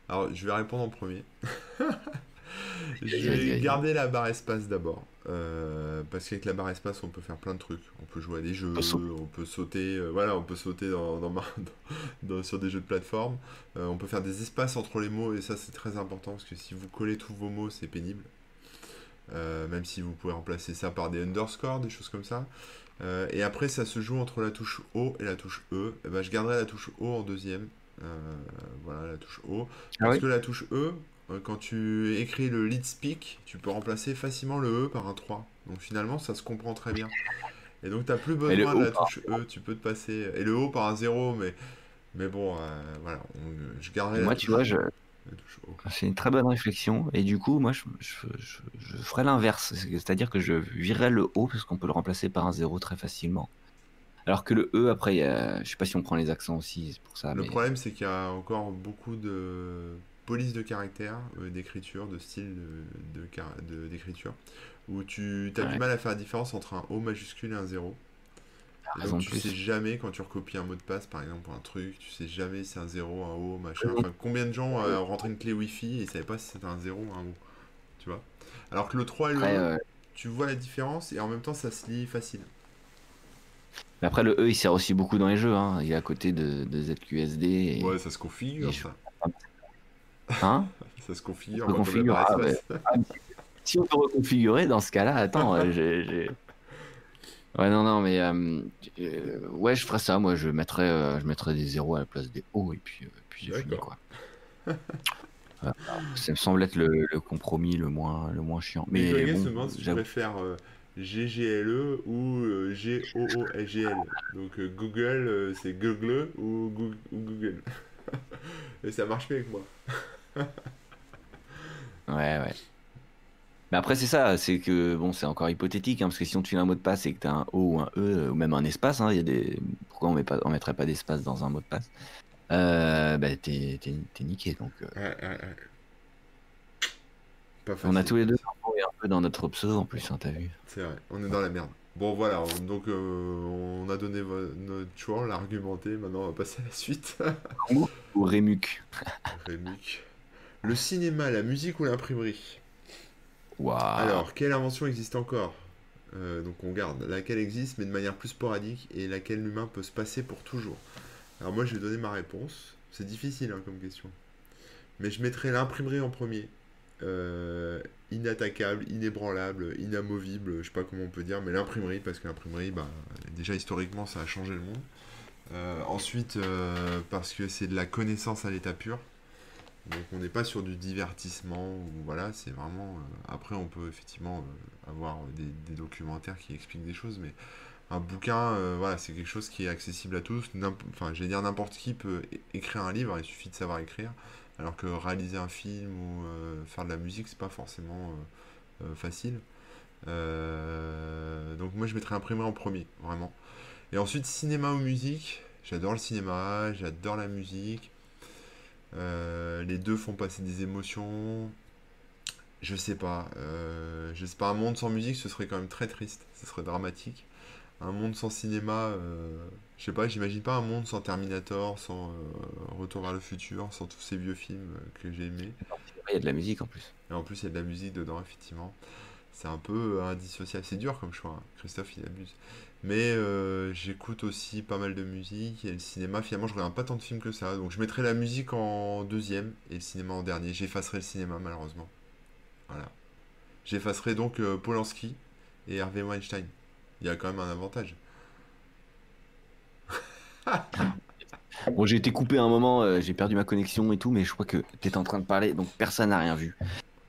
Alors, je vais répondre en premier. <laughs> je vais garder la barre espace d'abord. Euh, parce qu'avec la barre espace, on peut faire plein de trucs. On peut jouer à des jeux, on peut sauter, euh, voilà, on peut sauter dans, dans Mar- <laughs> dans- sur des jeux de plateforme. Euh, on peut faire des espaces entre les mots et ça c'est très important parce que si vous collez tous vos mots c'est pénible. Même si vous pouvez remplacer ça par des underscores, des choses comme ça. Et après ça se joue entre la touche O et la touche E. Et ben, je garderai la touche O en deuxième. Voilà la touche O. Ah Parce oui que la touche E, quand tu écris le lead speak, tu peux remplacer facilement le E par un 3. Donc finalement ça se comprend très bien. Et donc t'as plus Et le besoin de la par- touche E, tu peux te passer. Et le O par un 0, mais, mais bon, euh, voilà, on- je garderai Moi, tu vois, je... O. c'est une très bonne réflexion. Et du coup, moi, je, je, je, je ferais l'inverse. C'est-à-dire que je virerais le O parce qu'on peut le remplacer par un 0 très facilement. Alors que le E, après, a- je sais pas si on prend les accents aussi, c'est pour ça. Le mais- problème, c'est qu'il y a encore beaucoup de police de caractère, euh, d'écriture, de style de, d'écriture, où tu as Ouais. du mal à faire la différence entre un O majuscule et un 0. T'as Et raison donc tu plus. sais jamais quand tu recopies un mot de passe, par exemple, pour un truc, tu sais jamais si c'est un 0, un O, machin. Enfin, combien de gens euh, ont rentré une clé Wi-Fi et savaient pas si c'était un 0 ou un O, tu vois? Alors que le 3 et le Après, E, euh, tu vois la différence et en même temps ça se lit facile. mais après, le E, il sert aussi beaucoup dans les jeux. Hein. Il est à côté de, de ZQSD. Et... Ouais, ça se configure, et je- ça. Hein Ça se configure. On ah, si on peut reconfigurer, dans ce cas-là, attends, euh, j'ai- Ouais, non, non, mais euh, euh, ouais, je ferais ça. Moi, je mettrais, euh, je mettrais des zéros à la place des O et puis, puis j'ai fini, quoi. Voilà. ça me semble être le, le compromis le moins, le moins chiant. Mais bon, se demande si je préfère GGLE ou G-O-O-L-G-L. Donc Google, c'est Google ou, Goo- ou Google. <laughs> Et ça marche bien avec moi. <laughs> Ouais, ouais. Mais après, c'est ça, c'est que bon, c'est encore hypothétique, hein, parce que si on te file un mot de passe et que tu as un O ou un E, ou même un espace, hein, y a des... pourquoi on met pas, on mettrait pas d'espace dans un mot de passe? Euh, bah, T'es t'es- t'es niqué. Donc, euh, Ouais, ouais, ouais. Pas on a tous les deux un peu- dans notre pseudo en plus, hein, t'as vu. C'est vrai, on est dans la merde. Bon voilà, on- donc euh, on a donné notre choix, on l'a argumenté, maintenant on va passer à la suite. <laughs> Ou Rémuc. Rémic. Le cinéma, la musique ou l'imprimerie? Waouh. Alors, quelle invention existe encore? Euh, Donc on garde laquelle existe mais de manière plus sporadique et laquelle l'humain peut se passer pour toujours. Alors moi je vais donner ma réponse. C'est difficile hein, comme question. Mais je mettrai l'imprimerie en premier. Euh, inattaquable, inébranlable, inamovible, je sais pas comment on peut dire, mais l'imprimerie, parce que l'imprimerie, bah, déjà historiquement ça a changé le monde. Euh, ensuite, euh, parce que c'est de la connaissance à l'état pur. Donc on n'est pas sur du divertissement, ou voilà, c'est vraiment... euh, après on peut effectivement euh, avoir des, documentaires qui expliquent des choses, mais un bouquin, euh, voilà, c'est quelque chose qui est accessible à tous. Enfin, je vais dire n'importe qui peut écrire un livre, il suffit de savoir écrire. Alors que réaliser un film ou faire de la musique, c'est pas forcément facile. Donc moi je mettrais imprimerie en premier, vraiment. Et ensuite cinéma ou musique, j'adore le cinéma, j'adore la musique. Euh, les deux font passer des émotions. Je sais pas. euh, je sais pas, un monde sans musique, ce serait quand même très triste. Ce serait dramatique. Un monde sans cinéma, euh, je sais pas, j'imagine pas un monde sans Terminator, sans euh, Retour vers le futur, sans tous ces vieux films euh, que j'ai aimés. Il y a de la musique en plus. Et en plus, il y a de la musique dedans, effectivement. C'est un peu indissociable. C'est dur comme choix. hein. Christophe, il abuse. Mais euh, j'écoute aussi pas mal de musique. Et le cinéma, finalement, je regarde pas tant de films que ça. Donc je mettrai la musique en deuxième et le cinéma en dernier. J'effacerai le cinéma, malheureusement. Voilà. J'effacerai donc euh, Polanski et Harvey Weinstein. Il y a quand même un avantage. <laughs> Bon, j'ai été coupé un moment, euh, j'ai perdu ma connexion et tout, mais je crois que t'étais en train de parler, donc personne n'a rien vu.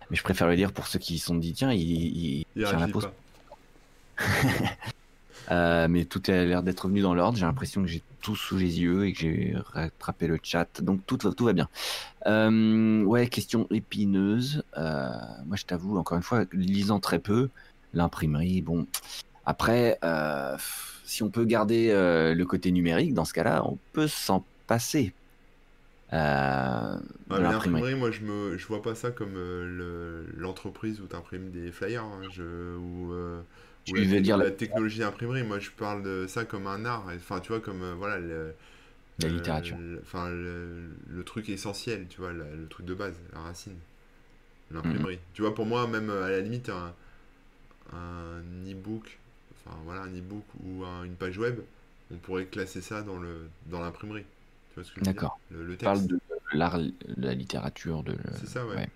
Mais je préfère le dire pour ceux qui se sont dit, tiens, il, il, Il tient la pause. <laughs> Euh, mais tout a l'air d'être revenu dans l'ordre. J'ai l'impression que j'ai tout sous les yeux et que j'ai rattrapé le chat. Donc tout, va- tout va bien. Euh, ouais, question épineuse. Euh, moi, je t'avoue, encore une fois, lisant très peu, l'imprimerie, bon. Après, si on peut garder le côté numérique, dans ce cas-là, on peut s'en passer. Euh, Ah, mais l'imprimerie. moi, je je vois pas ça comme le- l'entreprise où tu imprimes des flyers, hein, je, Tu veux dire la, la technologie d'imprimerie. Moi, je parle de ça comme un art. Enfin, tu vois, comme euh, voilà, le, la littérature. enfin, le, le truc essentiel, tu vois, la- le truc de base, la racine, Mhm. l'imprimerie. Tu vois, pour moi, même euh, à la limite, un, un e-book, enfin voilà, un e-book ou un- une page web, on pourrait classer ça dans le dans l'imprimerie. Tu vois ce que je veux dire? D'accord. Le, le texte. de l'art, de la littérature, de... C'est ça, ouais. Ouais.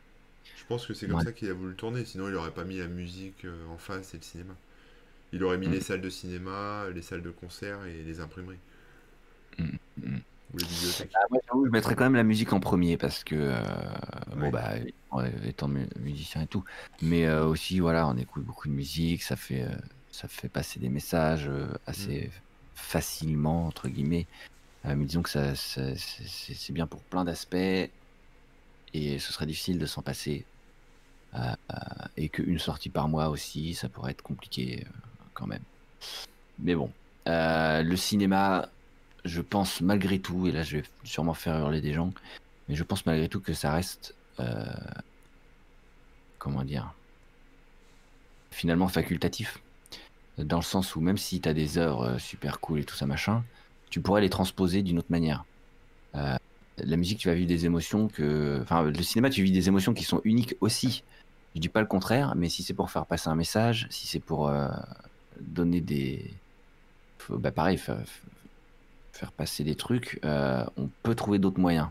Je pense que c'est comme Ouais. ça qu'il a voulu tourner, sinon il aurait pas mis la musique euh, en face et le cinéma. Il aurait mis Mm. les salles de cinéma, les salles de concert et les imprimeries. Mm, mm. Ou les bibliothèques. Ah, moi, j'avoue, je mettrais quand même la musique en premier parce que, euh, bon, bah, ouais, étant mu- musicien et tout, mais euh, aussi, voilà, on écoute beaucoup de musique, ça fait, euh, ça fait passer des messages euh, assez facilement, entre guillemets. Euh, mais disons que ça, ça- c'est c'est- c'est bien pour plein d'aspects et ce serait difficile de s'en passer. Euh, euh, et qu'une sortie par mois aussi, ça pourrait être compliqué euh, même. Mais bon, Euh, le cinéma, je pense malgré tout, et là je vais sûrement faire hurler des gens, mais je pense malgré tout que ça reste, euh, comment dire, finalement facultatif. Dans le sens où même si tu as des œuvres euh, super cool et tout ça machin, tu pourrais les transposer d'une autre manière. La musique, tu vas vivre des émotions que. Enfin, le cinéma, tu vis des émotions qui sont uniques aussi. Je dis pas le contraire, mais si c'est pour faire passer un message, si c'est pour donner des. faut- Bah pareil, faire, faire passer des trucs, euh, on peut trouver d'autres moyens.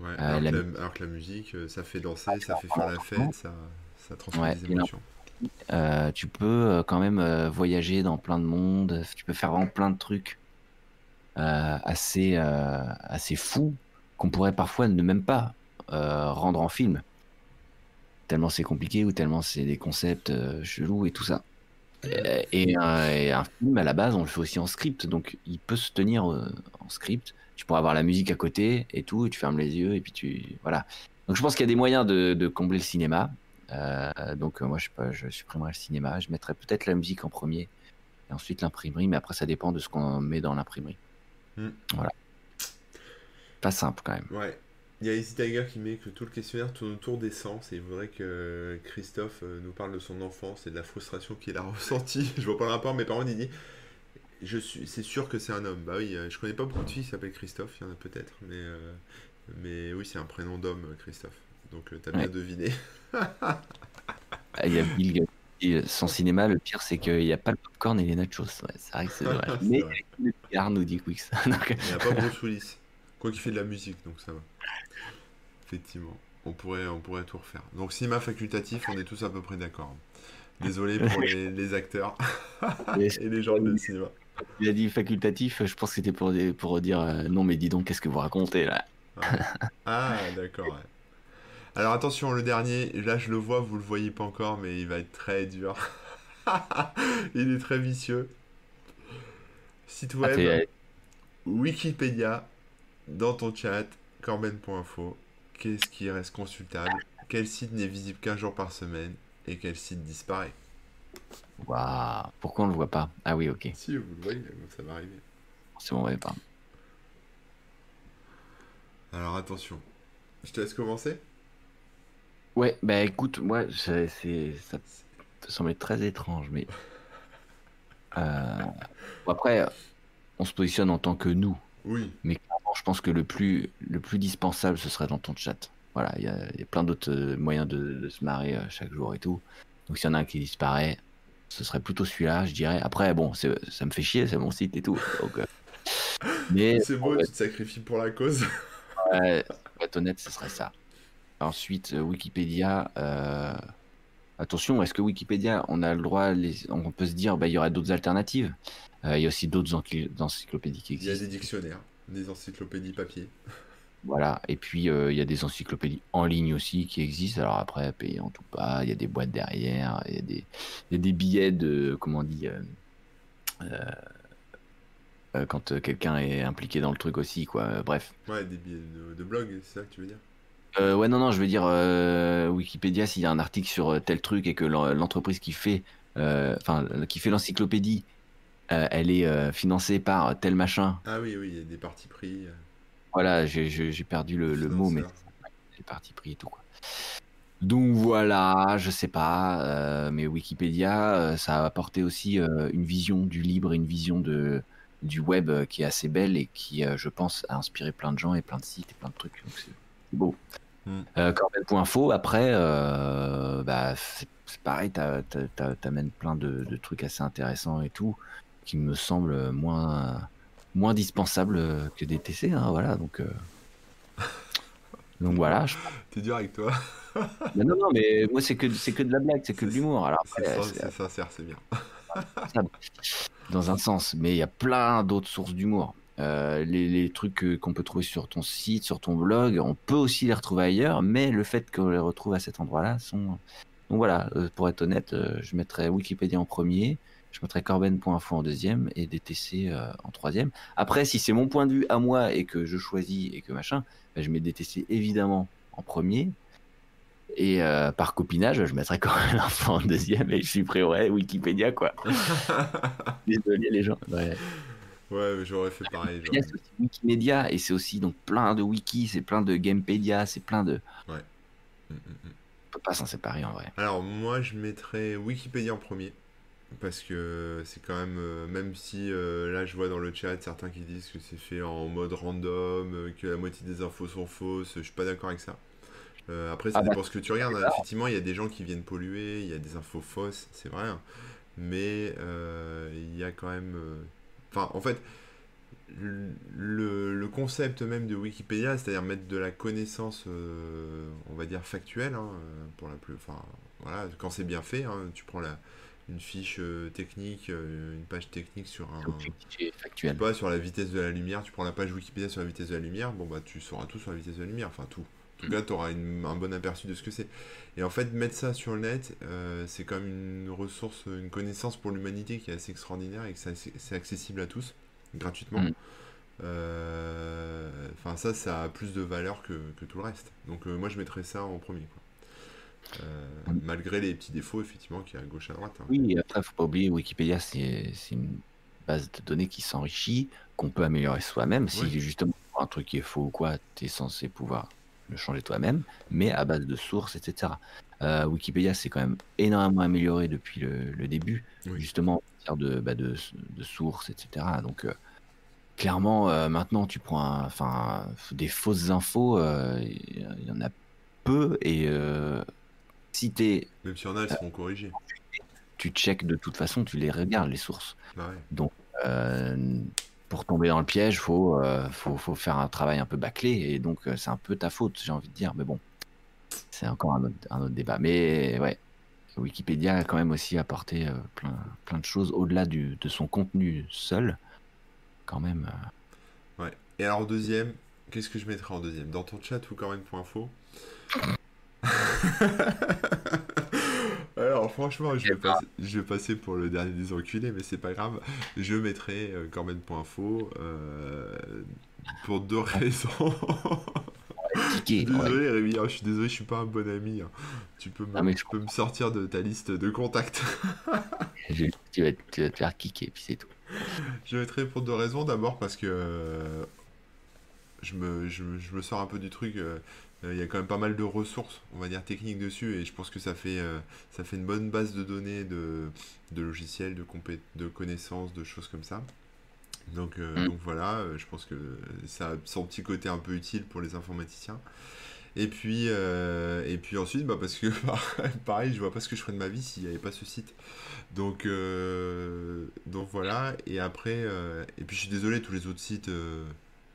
Ouais, Euh, alors, la que la, alors que la musique, euh, ça fait danser, ça fait faire la fête, ça, ça transmet Ouais, non. émotions. Euh, tu peux quand même voyager dans plein de mondes, tu peux faire vraiment plein de trucs assez, assez fous qu'on pourrait parfois ne même pas rendre en film. Tellement c'est compliqué ou tellement c'est des concepts chelous et tout ça. Euh, Et, un- et un film, à la base, on le fait aussi en script, donc il peut se tenir euh, en script. Tu pourras avoir la musique à côté et tout, et tu fermes les yeux et puis tu. Voilà. Donc je pense qu'il y a des moyens de, de combler le cinéma. Euh, donc moi, je je supprimerai le cinéma. Je mettrais peut-être la musique en premier et ensuite l'imprimerie, mais après, ça dépend de ce qu'on met dans l'imprimerie. Hmm. Voilà. Pas simple quand même. Ouais. Il y a Easy Tiger qui met que tout le questionnaire tourne autour des sens et il voudrait que Christophe euh, nous parle de son enfance et de la frustration qu'il a <laughs> ressentie. Je vois pas le rapport, mais par contre il dit je suis, c'est sûr que c'est un homme. Bah oui, euh, je connais pas beaucoup de filles qui s'appellent Christophe, il y en a peut-être, mais, euh, mais oui, c'est un prénom d'homme, Christophe. Donc t'as bien deviné. <laughs> Ah, Il y a Bill son cinéma, le pire, c'est qu'il n'y a pas le popcorn et les nachos. Ouais, c'est vrai que c'est. <laughs> C'est mais vrai. le cigare nous dit. Donc, Il n'y a pas Bruce Willis. Quoi qu'il fait de la musique, donc ça va. Effectivement. On pourrait, on pourrait tout refaire. Donc cinéma facultatif, on est tous à peu près d'accord. Désolé pour <laughs> les, les acteurs <laughs> <laughs> Et les gens de cinéma. Il a dit facultatif, je pense que c'était pour, dire- pour dire euh, non, mais dis donc, qu'est-ce que vous racontez là. Ah, d'accord. ouais. Alors attention, le dernier, là je le vois, vous le voyez pas encore, mais il va être très dur. il est très vicieux. Site Ah, web, Wikipédia, dans ton chat, corben.info. Qu'est-ce qui reste consultable Quel site n'est visible qu'un jour par semaine Et quel site disparaît Waouh, pourquoi on le voit pas? Ah oui, ok. Si, vous le voyez, ça va arriver. Bon, on va pas. Alors attention, je te laisse commencer? Ouais, bah écoute, moi, c'est, ça sembler très étrange, mais. Euh, après, on se positionne en tant que nous, Oui, mais clairement, je pense que le plus, le plus dispensable, ce serait dans ton chat. Voilà, il y a, il y a plein d'autres euh, moyens de, de se marrer euh, chaque jour et tout. Donc, s'il y en a un qui disparaît, ce serait plutôt celui-là, je dirais. Après, bon, ça me fait chier, c'est mon site et tout. Donc, euh, <laughs> mais c'est beau, tu te sacrifies pour la cause. Ouais, pour être honnête, ce serait ça. Ensuite, Wikipédia. euh, Attention, est-ce que Wikipédia, on a le droit, les- on peut se dire, bah, il y aurait d'autres alternatives? Euh, il y a aussi d'autres ency- encyclopédies qui Il y a existent. des dictionnaires, des encyclopédies papier. Voilà. Et puis, euh, il y a des encyclopédies en ligne aussi qui existent. Alors après, payant ou pas, il y a des boîtes derrière, il y a des, il y a des billets de, comment on dit, euh, quand quelqu'un est impliqué dans le truc aussi, quoi. Bref. Ouais, des billets de, de blog, c'est ça que tu veux dire? Euh, ouais, non, non, je veux dire euh, Wikipédia, s'il y a un article sur euh, tel truc et que l'en- l'entreprise qui fait, euh, enfin, qui fait l'encyclopédie, elle est financée par tel machin. Ah oui, oui, il y a des partis pris. Voilà, j'ai perdu le, le mot, mais financeurs. c'est parti pris et tout quoi. Donc voilà, je sais pas, mais Wikipédia, ça a apporté aussi une vision du libre, et une vision de du web qui est assez belle et qui, je pense, a inspiré plein de gens et plein de sites et plein de trucs. Donc c'est beau. Mm. Euh, Corben.info, après, euh, bah, c'est pareil, t'amènes plein de, de trucs assez intéressants et tout, qui me semblent moins, moins dispensables que des TC, hein, voilà, donc... euh, <laughs> Donc voilà, je- T'es dur avec toi. <laughs> Mais non, non, mais moi c'est que, que de la blague, c'est que de l'humour. C'est sincère, c'est bien. dans un sens, mais il y a plein d'autres sources d'humour. Euh, les, les trucs qu'on peut trouver sur ton site, sur ton blog, on peut aussi les retrouver ailleurs, mais le fait qu'on les retrouve à cet endroit-là sont. Donc voilà, euh, pour être honnête, euh, je mettrais Wikipédia en premier, je mettrais Corben.info en deuxième et DTC en troisième. Après, si c'est mon point de vue à moi et que je choisis et que machin, bah, je mets DTC évidemment en premier. Et par copinage, je mettrais <laughs> Corben.info en deuxième et je supprimerais Wikipédia, quoi. <laughs> Désolé les gens. Ouais. Ouais, j'aurais fait pareil. J'aurais- c'est aussi Wikimedia et c'est aussi donc plein de wikis, c'est plein de Gamepedia, c'est plein de. Mm, mm, mm. On peut pas s'en séparer en vrai. Alors moi je mettrais Wikipédia en premier parce que c'est quand même euh, même si euh, là je vois dans le chat certains qui disent que c'est fait en mode random, euh, que la moitié des infos sont fausses, je suis pas d'accord avec ça. Après ça Ah bah, dépend ce que tu regardes. hein. Effectivement il y a des gens qui viennent polluer, il y a des infos fausses, c'est vrai. hein. Mais il y a quand même, enfin en fait le, le concept même de Wikipédia, c'est-à-dire mettre de la connaissance, euh, on va dire factuelle, hein, pour la plus, enfin, voilà, quand c'est bien fait, hein, tu prends la, une fiche euh, technique, euh, une page technique sur un, factuel. pas, sur la vitesse de la lumière, tu prends la page Wikipédia sur la vitesse de la lumière, bon bah tu sauras tout sur la vitesse de la lumière, enfin tout. En tout cas, tu auras un bon aperçu de ce que c'est. Et en fait, mettre ça sur le net, euh, c'est comme une ressource, une connaissance pour l'humanité qui est assez extraordinaire et que c'est accessible à tous, gratuitement. Mm. Euh, Enfin, ça, ça a plus de valeur que, que tout le reste. Donc, euh, moi, je mettrais ça en premier. Quoi. Mm. malgré les petits défauts, effectivement, qu'il y a à gauche à droite. hein. Oui, et après, faut pas oublier, Wikipédia, c'est une base de données qui s'enrichit, qu'on peut améliorer soi-même. Si justement un truc qui est faux ou quoi, tu es censé pouvoir le changer toi-même, mais à base de sources, etc. Euh, Wikipédia, c'est quand même énormément amélioré depuis le, le début, Oui. justement en de, bah, de, de sources, etc. Donc, euh, clairement, euh, maintenant, tu prends enfin, des fausses infos, il y en a peu, et si t'es Même si y en a, elles seront corrigées. tu check de toute façon, tu les regardes, les sources. Bah ouais. Euh, pour tomber dans le piège, faut, euh, faut, faut faire un travail un peu bâclé, et donc euh, c'est un peu ta faute, j'ai envie de dire, mais bon, c'est encore un autre, un autre débat. Mais ouais, Wikipédia a quand même aussi apporté euh, plein, plein de choses au-delà du- de son contenu seul, quand même. euh, Ouais. Et alors, deuxième, qu'est-ce que je mettrais en deuxième? Dans ton chat ou quand même point info? Alors <laughs> franchement, je vais, passer, je vais passer pour le dernier des enculés, mais c'est pas grave. Je mettrai euh, Corben.info euh, pour deux raisons. Ticket, ouais. désolé Rémi, hein, je suis désolé, je suis pas un bon ami. hein. Tu peux me, mais je tu peux me sortir de ta liste de contacts. <laughs> Je- tu, vas, tu vas te faire kicker, puis c'est tout. Je mettrai pour deux raisons. D'abord parce que euh, je, me, je, me- je me sors un peu du truc. euh, Il y a quand même pas mal de ressources, on va dire techniques dessus, et je pense que ça fait, euh, ça fait une bonne base de données de, de logiciels, de, de connaissances, de choses comme ça. Donc, euh, Mm. donc voilà, euh, je pense que ça a son petit côté un peu utile pour les informaticiens. Et puis, euh, et puis ensuite, bah parce que <laughs> pareil, je vois pas ce que je ferais de ma vie s'il n'y avait pas ce site. Donc, euh, donc voilà. Et après, euh, et puis je suis désolé, tous les autres sites euh,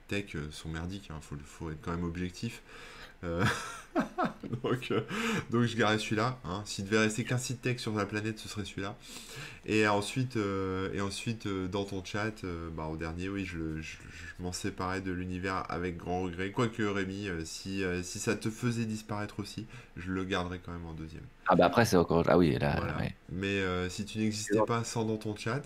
tech euh, sont merdiques. Il faut, faut être quand même objectif. Euh, <laughs> donc, euh, donc je garderai celui-là. Hein. S'il devait rester qu'un site tech sur la planète, ce serait celui-là. Et ensuite, euh, et ensuite dans ton chat, bah, au dernier, oui, je, le- je, je m'en séparais de l'univers avec grand regret. Quoique Rémi, si, si ça te faisait disparaître aussi, je le garderais quand même en deuxième. Ah bah après, c'est encore... Ah oui, là, Voilà. ouais. Mais euh, si tu n'existais pas sans dans ton chat,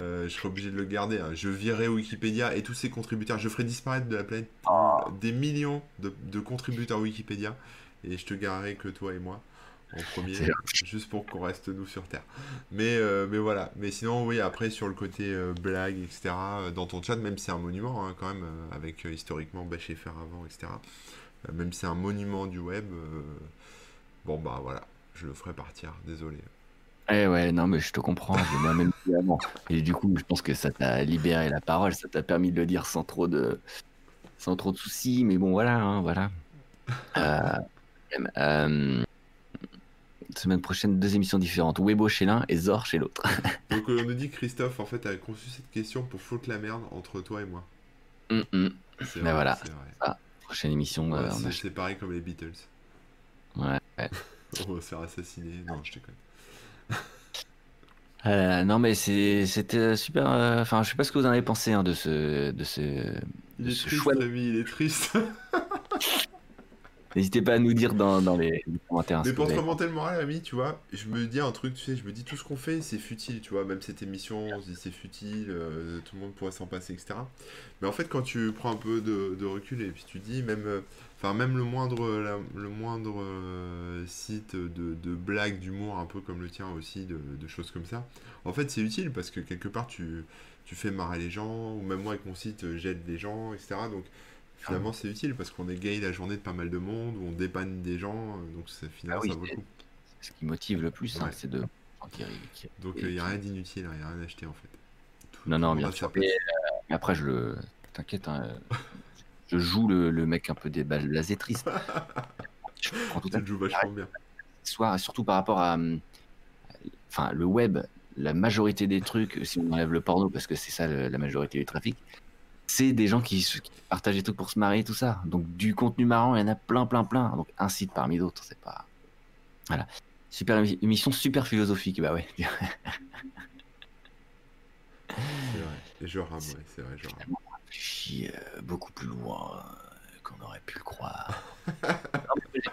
euh, je serais obligé de le garder. hein. Je virerais Wikipédia et tous ses contributeurs. Je ferais disparaître de la planète Oh, des millions de, de contributeurs Wikipédia et je te garerai que toi et moi en premier, juste pour qu'on reste nous sur Terre. Mais, euh, mais voilà. Mais sinon, oui, après, sur le côté euh, blague, etc., dans ton chat, même si c'est un monument, hein, quand même, avec historiquement Bachefer avant, etc., même si c'est un monument du web, bon, bah voilà, je le ferai partir, désolé. Eh ouais, non, mais je te comprends, je moi-même avant. Et du coup, je pense que ça t'a libéré la parole, ça t'a permis de le dire sans trop de, sans trop de soucis, mais bon, voilà, hein, voilà. Euh, semaine prochaine, deux émissions différentes. Webo chez l'un et Zor chez l'autre. <laughs> Donc euh, on nous dit que Christophe, en fait, a conçu cette question pour foutre la merde entre toi et moi. Mm, mm. Mais voilà, prochaine émission. Euh, c'est pareil comme les Beatles. Ouais. <laughs> on va se faire assassiner. Non, je déconne. <laughs> Euh, non mais c'était super. Enfin, je sais pas ce que vous en avez pensé hein, de ce de ce, de triste, choix. il est triste. <laughs> N'hésitez pas à nous dire dans, dans les, commentaires. Mais pour te remonter le moral, ami, tu vois, je me dis un truc, tu sais, je me dis tout ce qu'on fait, c'est futile, tu vois, même cette émission, on se dit c'est futile, euh, tout le monde pourrait s'en passer, etc. Mais en fait, quand tu prends un peu de, recul et puis tu dis, même, euh, enfin, même le moindre, le moindre euh, site de, de blagues, d'humour, un peu comme le tien aussi, de, choses comme ça, en fait, c'est utile parce que quelque part, tu, tu fais marrer les gens, ou même moi avec mon site, j'aide les gens, etc. Donc, finalement c'est utile parce qu'on égaye la journée de pas mal de monde, ou on dépanne des gens, euh, donc finalement ah ça vaut le coup. Ce qui motive le plus, hein, c'est de. Donc il n'y a rien d'inutile, il n'y a rien à acheter en fait. non, non, bien sûr. Mais, euh, après, je le. T'inquiète, hein, euh, <laughs> je joue le, le, mec un peu des blasé triste. <laughs> je prends tout vachement bien. Soir, surtout par rapport à. Enfin, le web, la majorité des trucs, si on enlève le porno, parce que c'est ça la majorité du trafic, c'est des gens qui, partagent des trucs pour se marier, tout ça. Donc du contenu marrant, il y en a plein, plein, plein. Donc un site parmi d'autres, c'est pas. Voilà. Super émission, super philosophique, bah ouais. c'est vrai. Je rame, ouais, c'est vrai, je Euh, beaucoup plus loin qu'on aurait pu le croire. <laughs>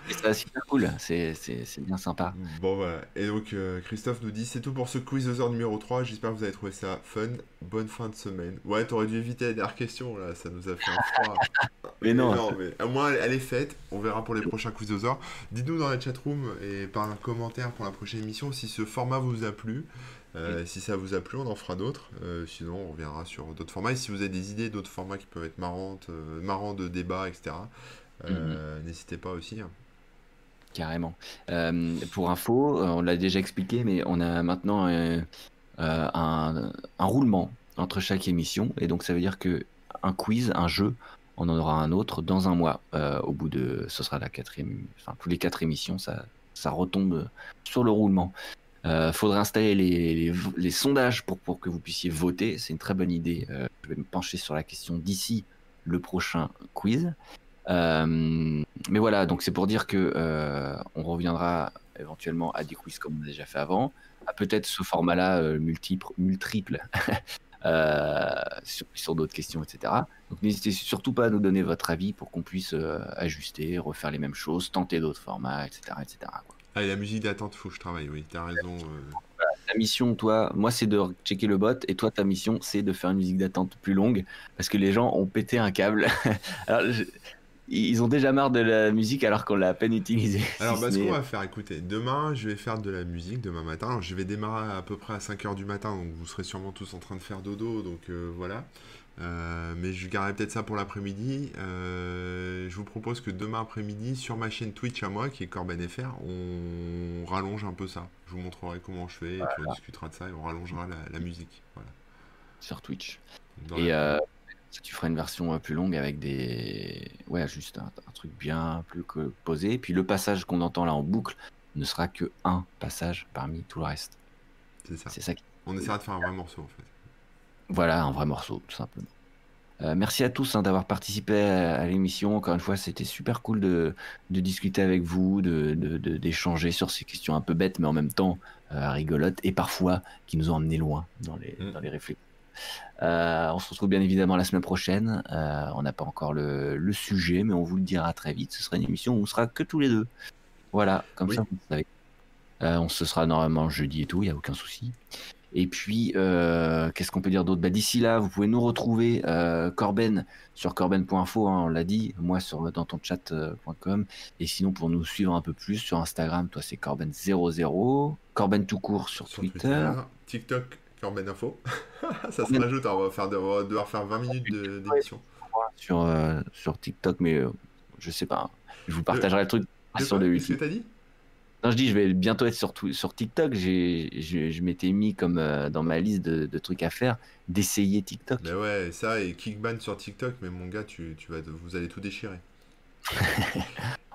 c'est super cool, c'est bien sympa. Bon voilà, et donc euh, Christophe nous dit c'est tout pour ce quiz aux heures numéro 3, j'espère que vous avez trouvé ça fun, bonne fin de semaine. Ouais, t'aurais dû éviter la dernière question là, ça nous a fait un froid. <laughs> mais non, non mais au moins elle, est faite, on verra pour les prochains quiz aux heures. Dites-nous dans la chatroom et par un commentaire pour la prochaine émission si ce format vous a plu. Euh, si ça vous a plu, on en fera d'autres. Euh, sinon, on reviendra sur d'autres formats. Et si vous avez des idées d'autres formats qui peuvent être marrantes, euh, marrants de débat, etc., mhm. n'hésitez pas aussi. Hein. Carrément. pour info, on l'a déjà expliqué, mais on a maintenant un, un, roulement entre chaque émission. Et donc, ça veut dire que un quiz, un jeu, on en aura un autre dans un mois. au bout de, ce sera la quatrième, enfin, tous les quatre émissions, ça, ça retombe sur le roulement. Euh, faudrait installer les, sondages pour, que vous puissiez voter. C'est une très bonne idée. Euh, je vais me pencher sur la question d'ici le prochain quiz. Euh, mais voilà, donc c'est pour dire que euh, on reviendra éventuellement à des quiz comme on a déjà fait avant, à peut-être ce format-là multiple, multiple <laughs> sur, d'autres questions, etc. Donc n'hésitez surtout pas à nous donner votre avis pour qu'on puisse ajuster, refaire les mêmes choses, tenter d'autres formats, etc., etc. Ah, la musique d'attente, faut que je travaille, oui, t'as raison. Euh. Ta mission, toi, moi, c'est de checker le bot, et toi, ta mission, c'est de faire une musique d'attente plus longue, parce que les gens ont pété un câble. <laughs> alors, ils ont déjà marre de la musique alors qu'on l'a à peine utilisée. <laughs> Alors, bah, ce qu'on va faire, écoutez, demain, je vais faire de la musique, demain matin. je vais démarrer à peu près à 5h du matin, donc vous serez sûrement tous en train de faire dodo, donc euh, voilà. Euh, mais je garderai peut-être ça pour l'après-midi. Euh, je vous propose que demain après-midi, sur ma chaîne Twitch à moi, qui est Corben FR, on rallonge un peu ça. Je vous montrerai comment je fais, et puis on discutera de ça et on rallongera la, musique. Voilà. Sur Twitch. et euh, tu feras une version plus longue avec des. Ouais, juste un, truc bien plus que posé. Puis le passage qu'on entend là en boucle ne sera que un passage parmi tout le reste. C'est ça. C'est ça On essaiera de faire un vrai morceau en fait. Voilà, un vrai morceau, tout simplement. Euh, merci à tous hein, d'avoir participé à, l'émission. Encore une fois, c'était super cool de, discuter avec vous, d'échanger de, sur ces questions un peu bêtes, mais en même temps euh, rigolotes et parfois qui nous ont emmenés loin dans les, mm. dans les réflexions. Euh, on se retrouve bien évidemment la semaine prochaine. on n'a pas encore le, sujet, mais on vous le dira très vite. Ce sera une émission où on sera que tous les deux. Voilà, comme ça, vous savez. on se sera normalement jeudi et tout, il n'y a aucun souci. Et puis, euh, qu'est-ce qu'on peut dire d'autre? Bah, D'ici là, vous pouvez nous retrouver, euh, Corben, sur corben.info, hein, on l'a dit, moi sur dans ton chat.com. et sinon, pour nous suivre un peu plus sur Instagram, toi c'est Corben00, Corben tout court sur, Twitter. TikTok, Corben Info. <laughs> Ça se rajoute, on va, faire, devoir faire 20 minutes d'émission. Sur, euh, sur TikTok, mais je sais pas. Hein. Je vous partagerai le truc sur de Qu'est-ce que t'as dit? Non, je dis, je vais bientôt être sur, sur TikTok. J'ai, je, je m'étais mis comme euh, dans ma liste de, trucs à faire d'essayer TikTok. Mais ouais, ça et Kickban sur TikTok, mais mon gars, tu, tu vas, vous allez tout déchirer. <laughs>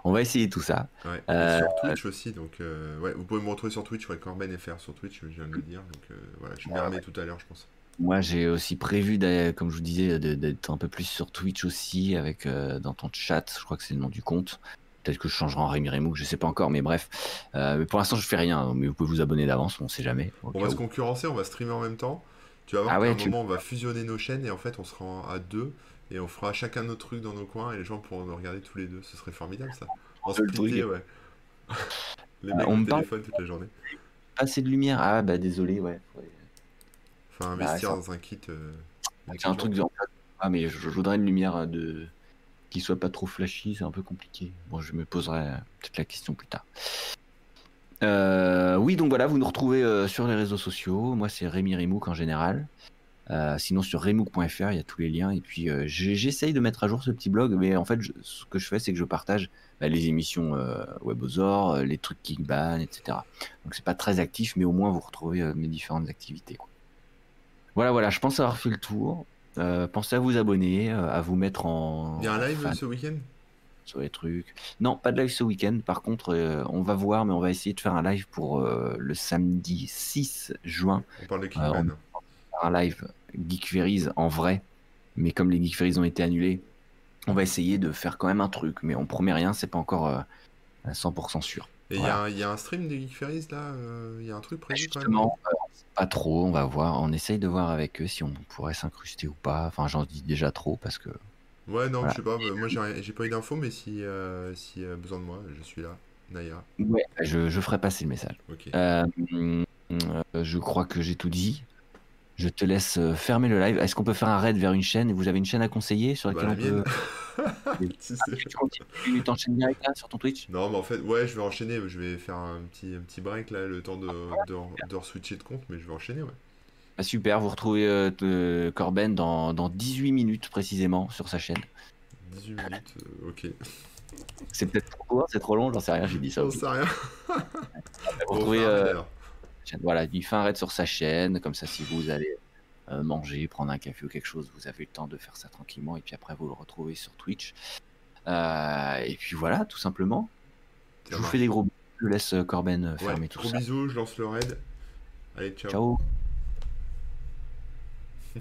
On va essayer tout ça. Ouais, euh, sur Twitch aussi, donc euh, ouais, vous pouvez me retrouver sur Twitch, ouais, Corben FR sur Twitch, je viens de le dire. Donc voilà, je m'y tout à l'heure, je pense. Moi, j'ai aussi prévu, comme je vous disais, d'être un peu plus sur Twitch aussi, avec dans ton chat. Je crois que c'est le nom du compte. Peut-être que je changerai en Rémi Rémou, je sais pas encore, mais bref. Euh, mais pour l'instant, je fais rien. Mais vous pouvez vous abonner d'avance, on sait jamais. On va se concurrencer, on va streamer en même temps. Tu vas voir ah un moment, on va fusionner nos chaînes et en fait, on sera à deux et on fera chacun notre truc dans nos coins et les gens pourront nous regarder tous les deux. Ce serait formidable ça. En splitté, ouais. <laughs> les euh, mecs on au téléphone toute la journée. Assez de lumière. Ah bah désolé, ouais. Enfin, investir bah, dans un kit. Euh, c'est un truc. Ah mais je voudrais une lumière de soit pas trop flashy, c'est un peu compliqué. Bon, je me poserai peut-être la question plus tard. Euh, oui, donc voilà, vous nous retrouvez euh, sur les réseaux sociaux. Moi, c'est Rémi Remouk en général. Euh, sinon, sur remook.fr, il y a tous les liens. Et puis, j'essaye de mettre à jour ce petit blog, mais en fait, ce que je fais, c'est que je partage bah, les émissions WebOzor, les trucs Kickban, etc. Donc, c'est pas très actif, mais au moins, vous retrouvez mes différentes activités. Voilà, voilà, je pense avoir fait le tour. Euh, pensez à vous abonner, euh, à vous mettre en. Il y a un live ce week-end? Sur les trucs. Non, pas de live ce week-end. Par contre, euh, on va voir, mais on va essayer de faire un live pour le samedi 6 juin. On parle de Kickman. un live Geek Ferries en vrai. Mais comme les Geek Ferries ont été annulés, on va essayer de faire quand même un truc. Mais on promet rien, c'est pas encore à 100% sûr. Et il y, a un stream des Geek Ferries là Il y a un truc prévu Justement, pas trop, on va voir. On essaye de voir avec eux si on pourrait s'incruster ou pas. Enfin, j'en dis déjà trop parce que. Ouais, non, je sais pas. Moi, j'ai pas eu d'infos, mais si, euh, si euh, besoin de moi, je suis là. Naya. Ouais, je, je ferai passer le message. Euh, je crois que j'ai tout dit. Je te laisse euh, fermer le live. Est-ce qu'on peut faire un raid vers une chaîne? Vous avez une chaîne à conseiller sur laquelle bah, on peut. <laughs> tu t'enchaînes direct là sur ton Twitch? Non, mais en fait, ouais, je vais enchaîner. Je vais faire un petit, un petit break là, le temps de, de, de switcher de compte, mais je vais enchaîner, ouais. Ah, super, vous retrouvez euh, Corben dans, dans 18 minutes précisément sur sa chaîne. 18 minutes, euh, ok. C'est peut-être trop court, c'est trop long, j'en sais rien, j'ai dit ça. J'en sais rien. <laughs> vous retrouvez. Voilà, il fait un raid sur sa chaîne, comme ça, si vous allez euh, manger, prendre un café ou quelque chose, vous avez le temps de faire ça tranquillement, et puis après, vous le retrouvez sur Twitch. Euh, et puis voilà, tout simplement. je vous fais des gros bisous. Je laisse euh, Corben fermer tout gros ça. Gros bisous, je lance le raid. Allez, ciao. Ciao. <laughs>